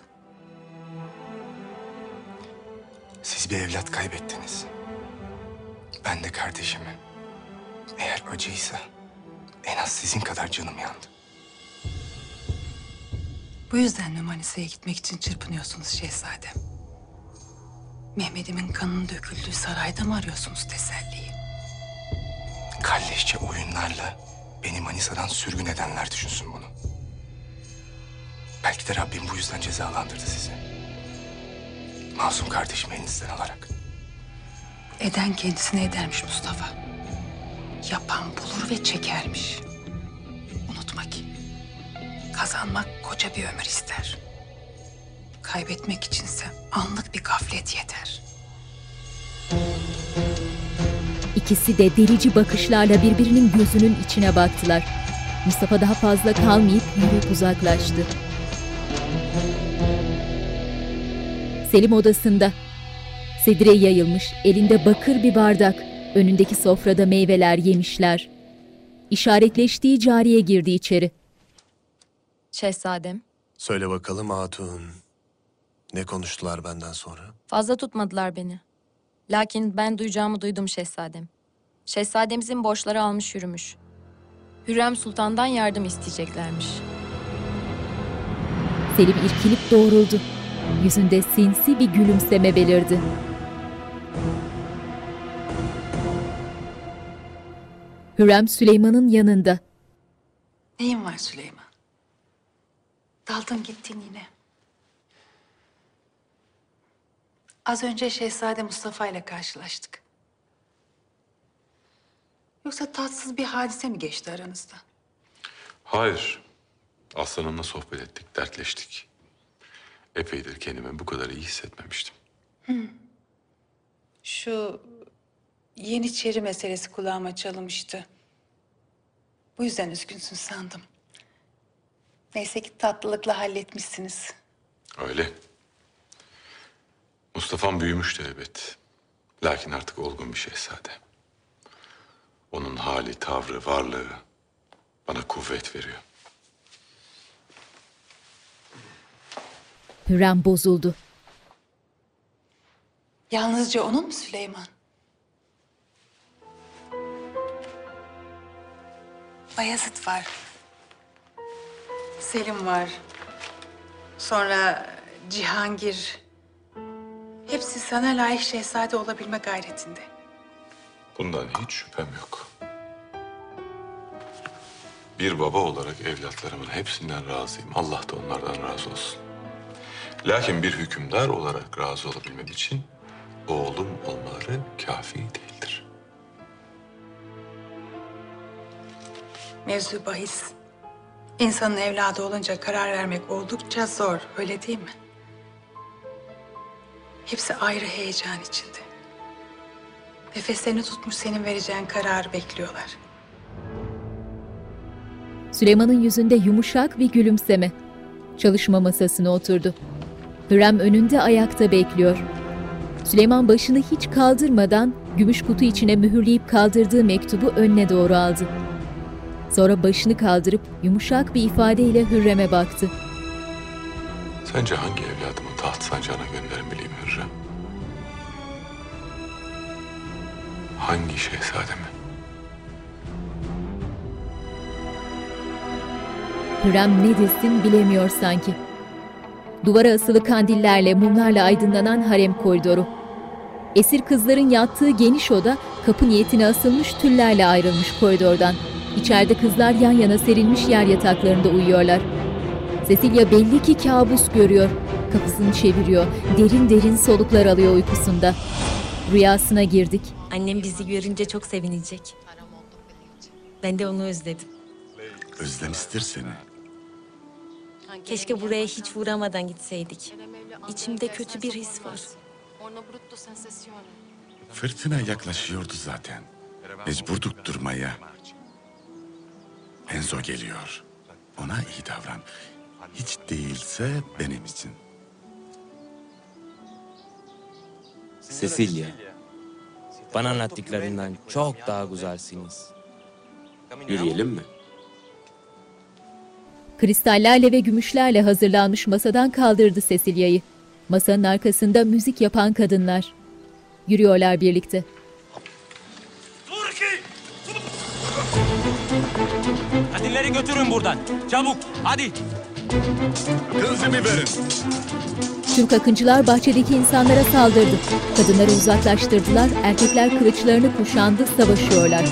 Siz bir evlat kaybettiniz. Ben de kardeşimi. Eğer acıysa en az sizin kadar canım yandı. Bu yüzden mi Manisa'ya gitmek için çırpınıyorsunuz şehzadem? Mehmet'imin kanının döküldüğü sarayda mı arıyorsunuz teselliyi? Kalleşçe oyunlarla beni Manisa'dan sürgün edenler düşünsün bunu. Belki de Rabbim bu yüzden cezalandırdı sizi. Masum kardeşimi elinizden alarak. Eden kendisine edermiş Mustafa. Yapan bulur ve çekermiş. Unutma ki kazanmak koca bir ömür ister. Kaybetmek içinse anlık bir gaflet yeter. İkisi de delici bakışlarla birbirinin gözünün içine baktılar. Mustafa daha fazla kalmayıp yürüyüp uzaklaştı. Selim odasında. Sedire yayılmış, elinde bakır bir bardak. Önündeki sofrada meyveler yemişler. İşaretleştiği cariye girdi içeri. Şehzadem, Söyle bakalım hatun. Ne konuştular benden sonra? fazla tutmadılar beni. Lakin ben duyacağımı duydum şehzadem. Şehzademizin borçları almış yürümüş. Hürrem Sultan'dan yardım isteyeceklermiş. Selim irkilip doğruldu. Yüzünde sinsi bir gülümseme belirdi. Hürrem Süleyman'ın yanında. Neyin var Süleyman? Daldın gittin yine. Az önce Şehzade Mustafa ile karşılaştık. Yoksa tatsız bir hadise mi geçti aranızda? Hayır. Aslanımla sohbet ettik, dertleştik. Epeydir kendimi bu kadar iyi hissetmemiştim. Hı. Şu Yeniçeri meselesi kulağıma çalınmıştı. Bu yüzden üzgünsün sandım. Neyse ki tatlılıkla halletmişsiniz. Öyle. Mustafa'm büyümüştü elbet. Lakin artık olgun bir şehzade. Onun hali, tavrı, varlığı bana kuvvet veriyor. Hürrem bozuldu. Yalnızca onun mu Süleyman? Bayezid var. Selim var. Sonra Cihangir. Hepsi sana layık şehzade olabilme gayretinde. Bundan hiç şüphem yok. Bir baba olarak evlatlarımın hepsinden razıyım. Allah da onlardan razı olsun. Lakin bir hükümdar olarak razı olabilmem için oğlum olmaları kafi değildir. Mevzu bahis. İnsanın evladı olunca karar vermek oldukça zor, öyle değil mi? Hepsi ayrı heyecan içinde. Nefeslerini tutmuş senin vereceğin kararı bekliyorlar. Süleyman'ın yüzünde yumuşak bir gülümseme. Çalışma masasına oturdu. Hürrem önünde ayakta bekliyor. Süleyman başını hiç kaldırmadan gümüş kutu içine mühürleyip kaldırdığı mektubu önüne doğru aldı. Sonra başını kaldırıp yumuşak bir ifadeyle Hürrem'e baktı. Sence hangi evladımı taht sancağına gönderebileyim Hürrem? Hangi şehzademi? Hürrem ne desin bilemiyor sanki. Duvara asılı kandillerle, mumlarla aydınlanan harem koridoru. Esir kızların yattığı geniş oda kapı niyetine asılmış tüllerle ayrılmış koridordan. İçeride kızlar yan yana serilmiş yer yataklarında uyuyorlar. Cecilia belli ki kabus görüyor. Kafasını çeviriyor. Derin derin soluklar alıyor uykusunda. Rüyasına girdik. Annem bizi görünce çok sevinecek. Ben de onu özledim. Özlemiştir seni. Keşke buraya hiç uğramadan gitseydik. İçimde kötü bir his var. Fırtına yaklaşıyordu zaten. Mecburduk durmaya. Enzo geliyor. Ona iyi davran. Hiç değilse benim için. Cecilia, bana anlattıklarından çok daha güzelsiniz. Yürüyelim mi? Kristallerle ve gümüşlerle hazırlanmış masadan kaldırdı Cecilia'yı. Masanın arkasında müzik yapan kadınlar. Yürüyorlar birlikte. Kadınları götürün buradan. Çabuk, hadi. Kızımı verin. Türk akıncılar bahçedeki insanlara saldırdı. Kadınları uzaklaştırdılar, erkekler kılıçlarını kuşandı, savaşıyorlar.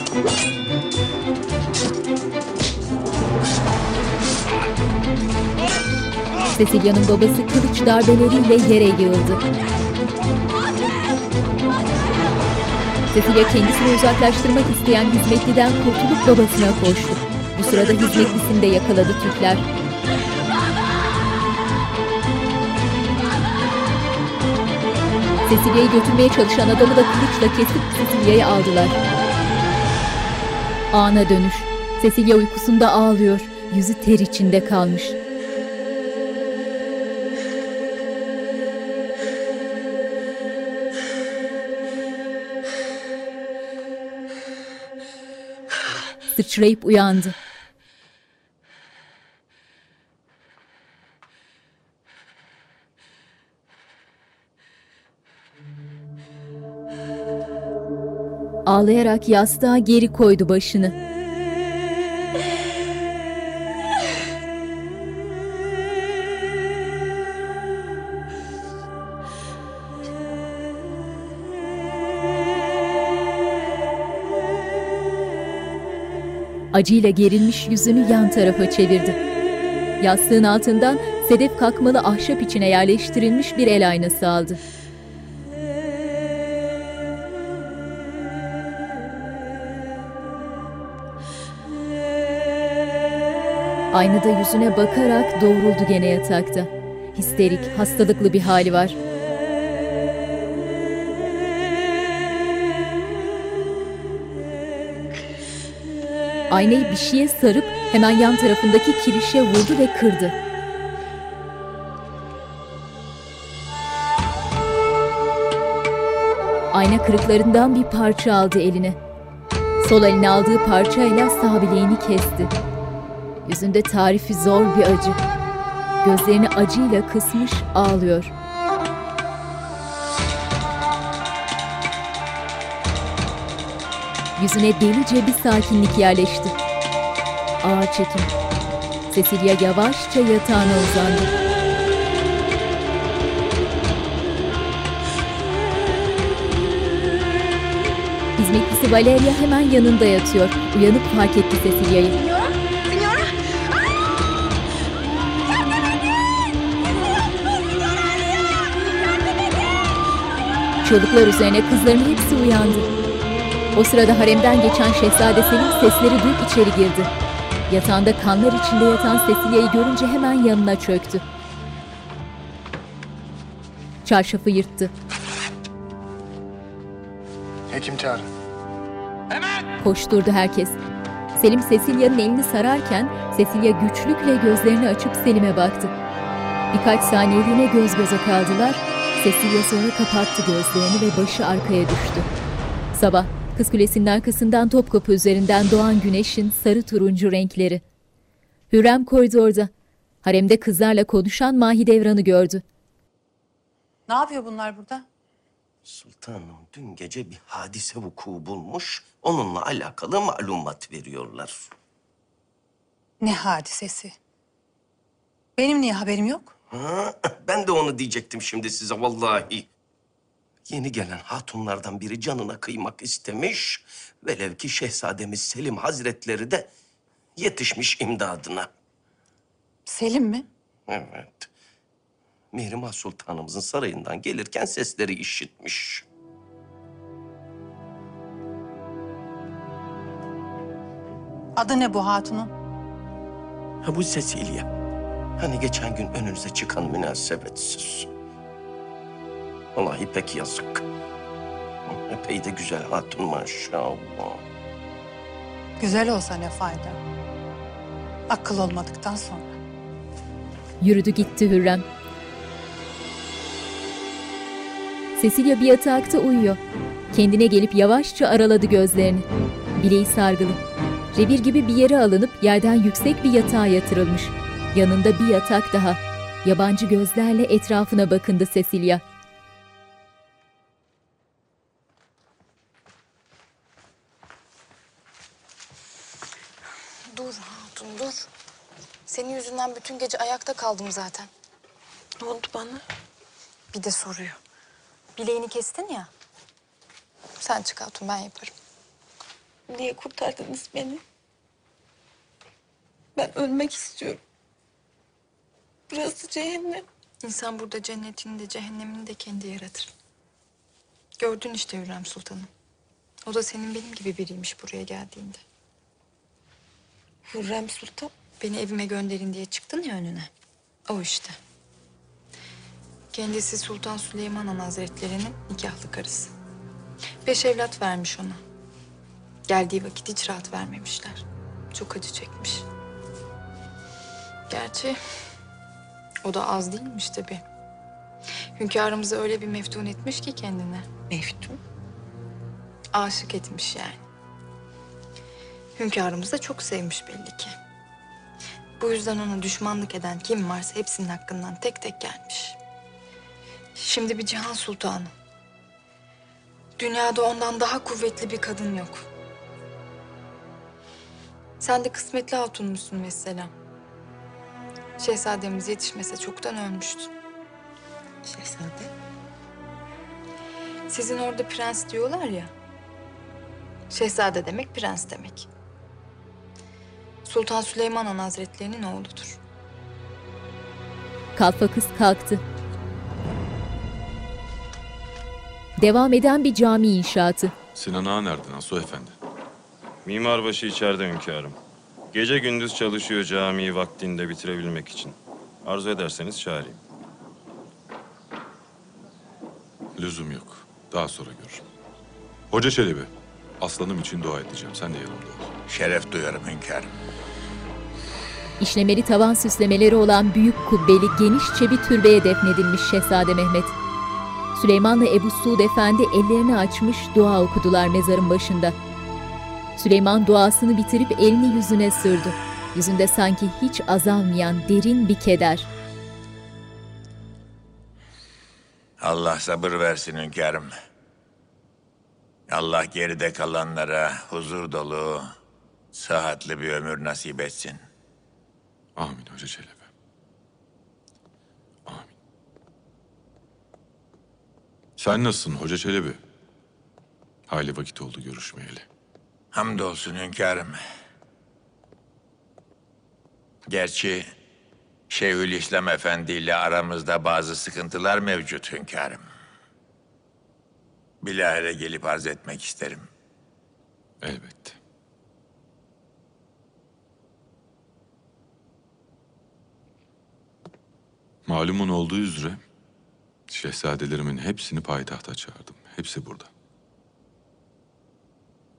Cecilia'nın babası kılıç darbeleriyle yere yığıldı. Cecilia kendisini uzaklaştırmak isteyen hizmetliden kurtulup babasına koştu. Bu sırada hizmetlisini de yakaladı Türkler. Cecilia'yı götürmeye çalışan adamı da kılıçla kesip Cecilia'yı aldılar. Ana dönüş. Cecilia uykusunda ağlıyor. Yüzü ter içinde kalmış. Sıçrayıp uyandı. Ağlayarak yastığa geri koydu başını. Acıyla gerilmiş yüzünü yan tarafa çevirdi. Yastığın altından sedef kakmalı ahşap içine yerleştirilmiş bir el aynası aldı. Aynada yüzüne bakarak doğruldu gene yatakta. Histerik, hastalıklı bir hali var. Aynayı bir şeye sarıp hemen yan tarafındaki kirişe vurdu ve kırdı. Ayna kırıklarından bir parça aldı eline. Sol eline aldığı parçayla sağ bileğini kesti. Yüzünde tarifi zor bir acı. Gözlerini acıyla kısmış ağlıyor. Yüzüne delice bir sakinlik yerleşti. Ağır çekim. Cecilia yavaşça yatağına uzandı. Hizmetlisi Valeria hemen yanında yatıyor. Uyanıp fark etti Cecilia'yı. çığlıklar üzerine kızların hepsi uyandı. O sırada haremden geçen Şehzade Selim sesleri duyup içeri girdi. Yatağında kanlar içinde yatan Cecilia'yı görünce hemen yanına çöktü. Çarşafı yırttı. Hekim çağırın. Koşturdu herkes. Selim Cecilia'nın elini sararken Cecilia güçlükle gözlerini açıp Selim'e baktı. Birkaç saniyeliğine göz göze kaldılar. Cecilia sonra kapattı gözlerini ve başı arkaya düştü. Sabah Kız Kulesi'nin arkasından Topkapı üzerinden doğan güneşin sarı turuncu renkleri. Hürrem koridorda. Haremde kızlarla konuşan Mahidevran'ı gördü. Ne yapıyor bunlar burada? Sultanım dün gece bir hadise vuku bulmuş. Onunla alakalı malumat veriyorlar. Ne hadisesi? Benim niye haberim yok? Ha, ben de onu diyecektim şimdi size vallahi. Yeni gelen hatunlardan biri canına kıymak istemiş. Velev ki şehzademiz Selim Hazretleri de yetişmiş imdadına. Selim mi? Evet. Mihrimah Sultanımızın sarayından gelirken sesleri işitmiş. Adı ne bu hatunun? Ha bu Cecilia. Hani geçen gün önünüze çıkan münasebetsiz. Vallahi pek yazık. Epey de güzel hatun maşallah. Güzel olsa ne fayda? Akıl olmadıktan sonra. Yürüdü gitti Hürrem. Cecilia bir yatakta uyuyor. Kendine gelip yavaşça araladı gözlerini. Bileği sargılı. Revir gibi bir yere alınıp yerden yüksek bir yatağa yatırılmış. Yanında bir yatak daha. Yabancı gözlerle etrafına bakındı Cecilia. Senin yüzünden bütün gece ayakta kaldım zaten. Ne oldu bana? Bir de soruyor. Bileğini kestin ya. Sen çık hatun ben yaparım. Niye kurtardınız beni? Ben ölmek istiyorum. Burası cehennem. İnsan burada cennetini de cehennemini de kendi yaratır. Gördün işte Hürrem Sultanım. O da senin benim gibi biriymiş buraya geldiğinde. Hürrem Sultan? Beni evime gönderin diye çıktın ya önüne. O işte. Kendisi Sultan Süleyman Han Hazretleri'nin nikahlı karısı. Beş evlat vermiş ona. Geldiği vakit hiç rahat vermemişler. Çok acı çekmiş. Gerçi o da az değilmiş tabii. Hünkârımızı öyle bir meftun etmiş ki kendine. Meftun? Aşık etmiş yani. Hünkârımız da çok sevmiş belli ki. Bu yüzden ona düşmanlık eden kim varsa hepsinin hakkından tek tek gelmiş. Şimdi bir Cihan Sultanı. Dünyada ondan daha kuvvetli bir kadın yok. Sen de kısmetli hatunmuşsun mesela. Şehzademiz yetişmese çoktan ölmüştün. Şehzade? Sizin orada prens diyorlar ya. Şehzade demek prens demek. Sultan Süleyman Han Hazretleri'nin oğludur. Kalfa kız kalktı. Devam eden bir cami inşaatı. Sinan Ağa nerede Nasuh Efendi? Mimarbaşı içeride hünkârım. Gece gündüz çalışıyor camiyi vaktinde bitirebilmek için. Arzu ederseniz çağırayım. Lüzum yok. Daha sonra görürüm. Hoca Çelebi, aslanım için dua edeceğim. Sen de yanımda ol. Şeref duyarım hünkârım. İşlemeli tavan süslemeleri olan büyük kubbeli genişçe bir türbeye defnedilmiş Şehzade Mehmet. Süleyman'la Ebu Suud Efendi ellerini açmış dua okudular mezarın başında. Süleyman duasını bitirip elini yüzüne sürdü. Yüzünde sanki hiç azalmayan derin bir keder. Allah sabır versin hünkârım. Allah geride kalanlara huzur dolu, sıhhatli bir ömür nasip etsin. Amin Hoca Çelebi. Amin. Sen nasılsın Hoca Çelebi? Hayli vakit oldu görüşmeyeli. Hamdolsun hünkârım. Gerçi Şeyhülislam Efendi ile aramızda bazı sıkıntılar mevcut hünkârım. Bilahare gelip arz etmek isterim. Elbette. Malumun olduğu üzere şehzadelerimin hepsini payitahta çağırdım. Hepsi burada.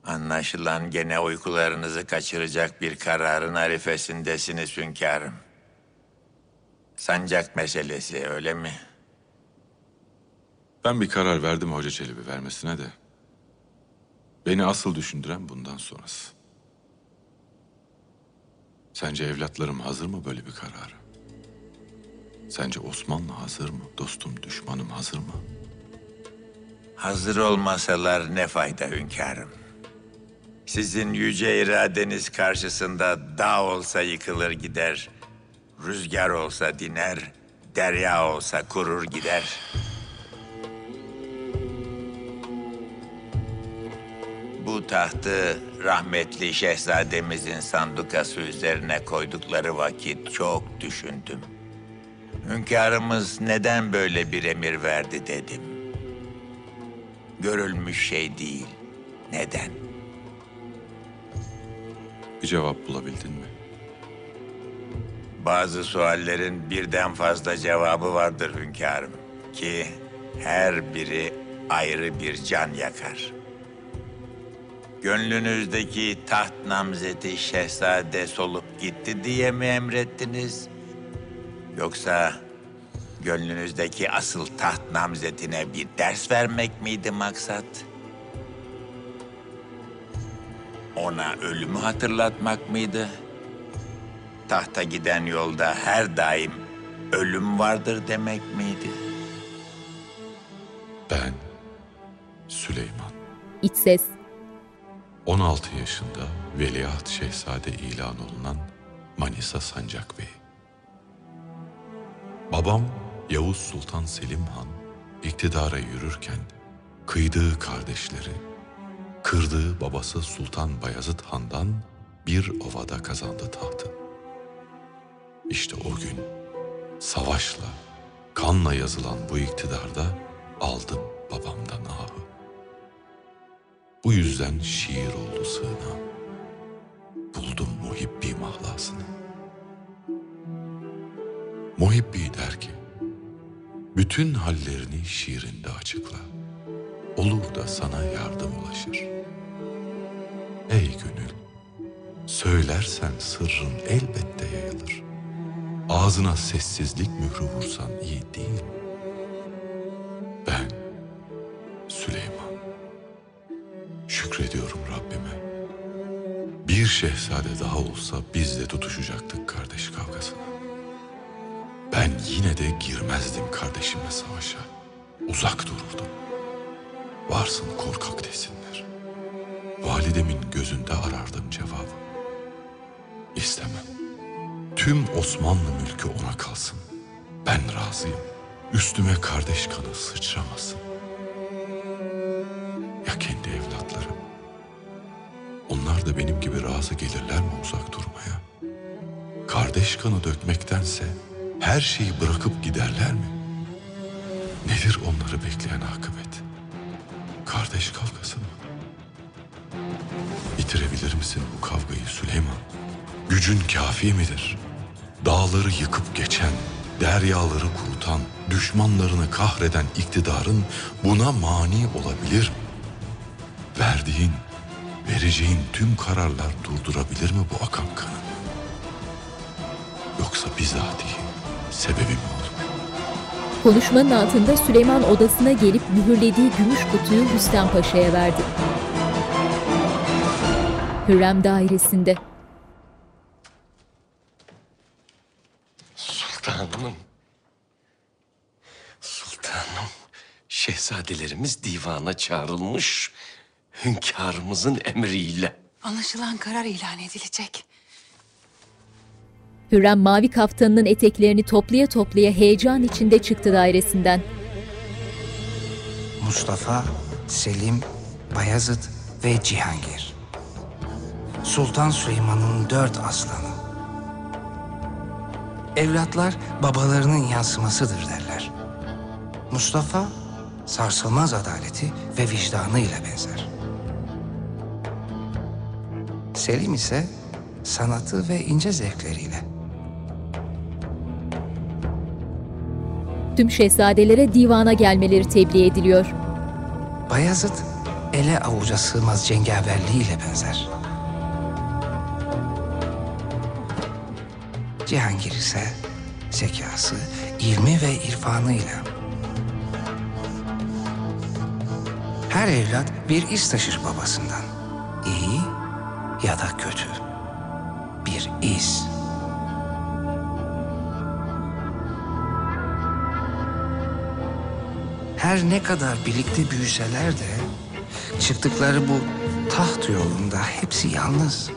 Anlaşılan gene uykularınızı kaçıracak bir kararın arifesindesiniz hünkârım. Sancak meselesi öyle mi? Ben bir karar verdim Hoca Çelebi vermesine de. Beni asıl düşündüren bundan sonrası. Sence evlatlarım hazır mı böyle bir karara? Sence Osmanlı hazır mı? Dostum, düşmanım hazır mı? Hazır olmasalar ne fayda hünkârım? Sizin yüce iradeniz karşısında dağ olsa yıkılır gider, rüzgar olsa diner, derya olsa kurur gider. Bu tahtı rahmetli şehzademizin sandukası üzerine koydukları vakit çok düşündüm. Hünkârımız neden böyle bir emir verdi dedim. Görülmüş şey değil. Neden? Bir cevap bulabildin mi? Bazı suallerin birden fazla cevabı vardır hünkârım. Ki her biri ayrı bir can yakar. Gönlünüzdeki taht namzeti şehzade solup gitti diye mi emrettiniz? Yoksa gönlünüzdeki asıl taht namzetine bir ders vermek miydi maksat? Ona ölümü hatırlatmak mıydı? Tahta giden yolda her daim ölüm vardır demek miydi? Ben Süleyman. İç ses. 16 yaşında Veliaht Şehzade ilan olunan Manisa Sancak Bey. Babam Yavuz Sultan Selim Han iktidara yürürken kıydığı kardeşleri, kırdığı babası Sultan Bayezid Han'dan bir ovada kazandı tahtı. İşte o gün savaşla, kanla yazılan bu iktidarda aldım babamdan ahı. Bu yüzden şiir oldu sığınağım. Buldum muhibbi mahlasını. Muhibbi der ki, bütün hallerini şiirinde açıkla. Olur da sana yardım ulaşır. Ey gönül, söylersen sırrın elbette yayılır. Ağzına sessizlik mührü vursan iyi değil? Ben Süleyman. Şükrediyorum Rabbime. Bir şehzade daha olsa biz de tutuşacaktık kardeş kavgasına. Ben yine de girmezdim kardeşimle savaşa. Uzak dururdum. Varsın korkak desinler. Validemin gözünde arardım cevabı. İstemem. Tüm Osmanlı mülkü ona kalsın. Ben razıyım. Üstüme kardeş kanı sıçramasın. Ya kendi evlatlarım? Onlar da benim gibi razı gelirler mi uzak durmaya? Kardeş kanı dökmektense her şeyi bırakıp giderler mi? Nedir onları bekleyen akıbet? Kardeş kavgası mı? Bitirebilir misin bu kavgayı Süleyman? Gücün kafi midir? Dağları yıkıp geçen, deryaları kurutan, düşmanlarını kahreden iktidarın buna mani olabilir mi? Verdiğin, vereceğin tüm kararlar durdurabilir mi bu akan kanı? Yoksa bizatihi sebebi mi olur? Konuşmanın altında Süleyman odasına gelip mühürlediği gümüş kutuyu Rüstem Paşa'ya verdi. Hürrem dairesinde. Sultanım. Sultanım. Şehzadelerimiz divana çağrılmış. Hünkârımızın emriyle. Anlaşılan karar ilan edilecek. Hürrem mavi kaftanının eteklerini toplaya toplaya heyecan içinde çıktı dairesinden. Mustafa, Selim, Bayezid ve Cihangir. Sultan Süleyman'ın dört aslanı. Evlatlar babalarının yansımasıdır derler. Mustafa sarsılmaz adaleti ve vicdanıyla benzer. Selim ise sanatı ve ince zevkleriyle. Tüm şehzadelere divana gelmeleri tebliğ ediliyor. Bayezid ele avuca sığmaz cengaverliğiyle benzer. Cihangir ise zekası, ilmi ve irfanıyla. Her evlat bir iz taşır babasından. İyi ya da kötü. Bir iz. Her ne kadar birlikte büyüseler de çıktıkları bu taht yolunda hepsi yalnız.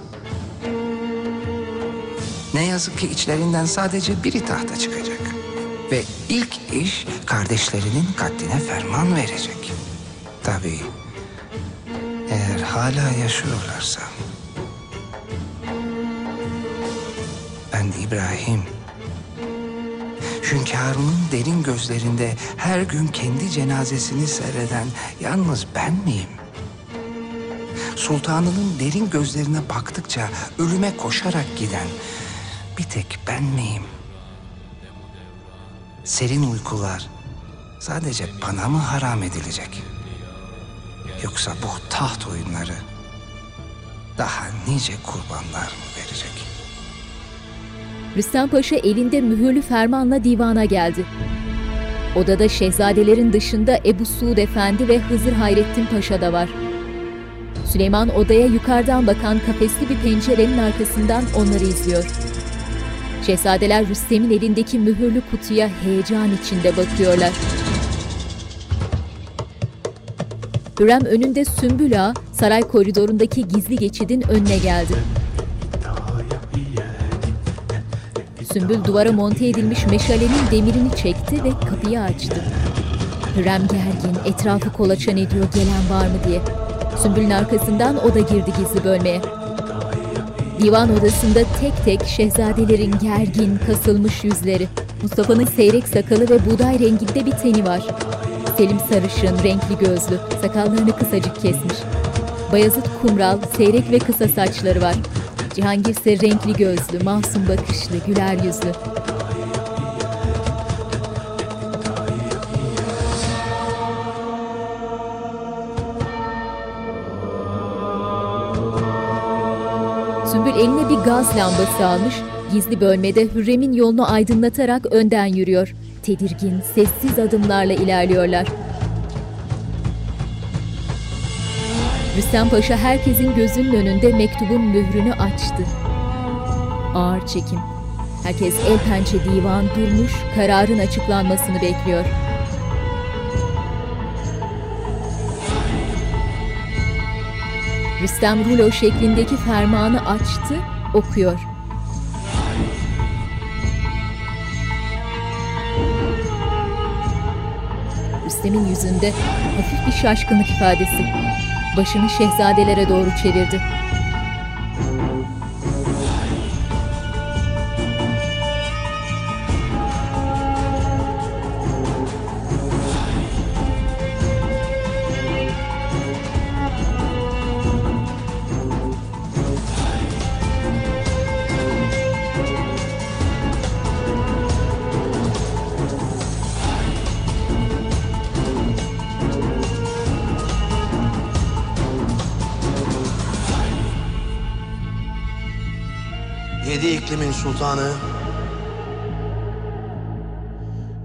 Ne yazık ki içlerinden sadece biri tahta çıkacak. Ve ilk iş kardeşlerinin katline ferman verecek. Tabii eğer hala yaşıyorlarsa. Ben de İbrahim. Hünkârımın derin gözlerinde her gün kendi cenazesini seyreden yalnız ben miyim? Sultanının derin gözlerine baktıkça ölüme koşarak giden bir tek ben miyim? Serin uykular sadece bana mı haram edilecek? Yoksa bu taht oyunları daha nice kurbanlar mı verecek? Rüstem Paşa elinde mühürlü fermanla divana geldi. Odada şehzadelerin dışında Ebu Suud Efendi ve Hızır Hayrettin Paşa da var. Süleyman odaya yukarıdan bakan kafesli bir pencerenin arkasından onları izliyor. Şehzadeler Rüstem'in elindeki mühürlü kutuya heyecan içinde bakıyorlar. Hürrem önünde Sümbül Ağa, saray koridorundaki gizli geçidin önüne geldi. Sümbül duvara monte edilmiş meşalenin demirini çekti ve kapıyı açtı. Hürrem gergin, etrafı kolaçan ediyor gelen var mı diye. Sümbül'ün arkasından o da girdi gizli bölmeye. Divan odasında tek tek şehzadelerin gergin, kasılmış yüzleri. Mustafa'nın seyrek sakalı ve buğday renginde bir teni var. Selim sarışın, renkli gözlü, sakallarını kısacık kesmiş. Bayezid kumral, seyrek ve kısa saçları var. Cihangir ise renkli gözlü, masum bakışlı, güler yüzlü. Sümbül eline bir gaz lambası almış, gizli bölmede Hürrem'in yolunu aydınlatarak önden yürüyor. Tedirgin, sessiz adımlarla ilerliyorlar. Rüstem Paşa herkesin gözünün önünde mektubun mührünü açtı. Ağır çekim. Herkes el pençe divan durmuş, kararın açıklanmasını bekliyor. Rüstem rulo şeklindeki fermanı açtı, okuyor. Rüstem'in yüzünde hafif bir şaşkınlık ifadesi. Başını şehzadelere doğru çevirdi. Sultanı,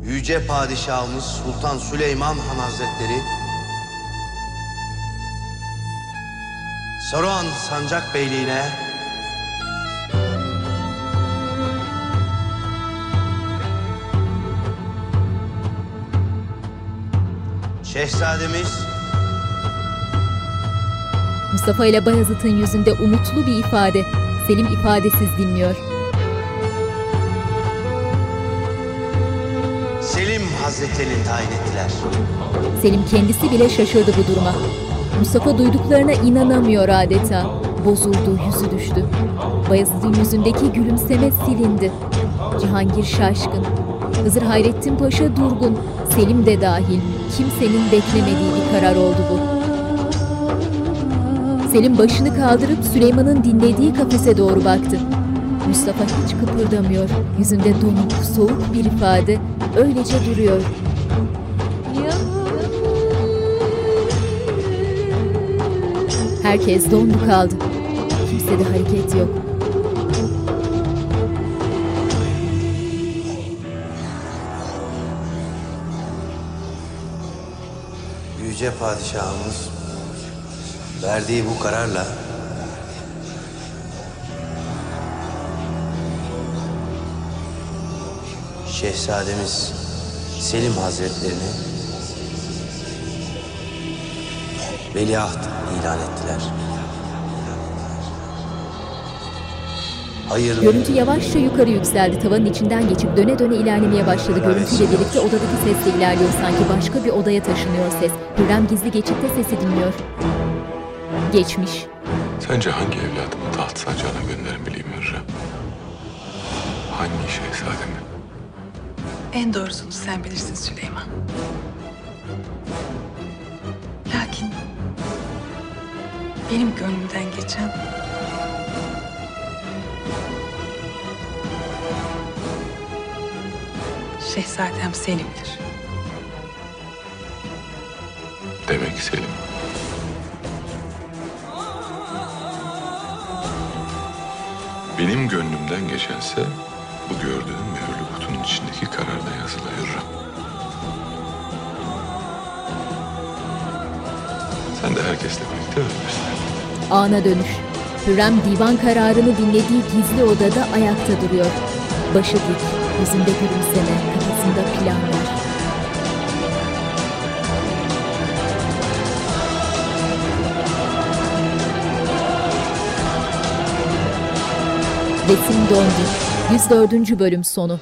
Yüce Padişahımız Sultan Süleyman Han Hazretleri, Saruhan Sancak Beyliğine, Şehzademiz Mustafa ile Bayezid'in yüzünde umutlu bir ifade. Selim ifadesiz dinliyor. Selim Hazretlerini tayin ettiler. Selim kendisi bile şaşırdı bu duruma. Mustafa duyduklarına inanamıyor adeta. Bozuldu, yüzü düştü. Bayezid'in yüzündeki gülümseme silindi. Cihangir şaşkın. Hızır Hayrettin Paşa durgun. Selim de dahil. kimsenin beklemediği bir karar oldu bu. Selim başını kaldırıp Süleyman'ın dinlediği kafese doğru baktı. Mustafa hiç kıpırdamıyor. Yüzünde donuk, soğuk bir ifade öylece duruyor. Herkes dondu kaldı. Kimsede hareket yok. Yüce Padişahımız verdiği bu kararla Şehzademiz Selim Hazretlerini veliaht ilan ettiler. Hayırlı Görüntü yavaşça yukarı yükseldi. Tavanın içinden geçip döne döne ilerlemeye başladı. Görüntüyle birlikte odadaki ses de ilerliyor. Sanki başka bir odaya taşınıyor ses. Hürrem gizli geçitte sesi dinliyor. Geçmiş. Sence hangi evladımı taht sancağına gönderebileyim Hürrem? Hangi şehzademi? En doğrusunu sen bilirsin Süleyman. Lakin benim gönlümden geçen Şehzadem Selim'dir. Demek Selim. Benim gönlümden geçense bu gördüğün mühürlü kutunun içindeki kararda yazılı Hürrem. Sen de herkesle birlikte ölürsün. Ana dönüş. Hürrem divan kararını dinlediği gizli odada ayakta duruyor. Başı dik, yüzünde gülümseme, kafasında planlar. Resim dondu. 104. bölüm sonu.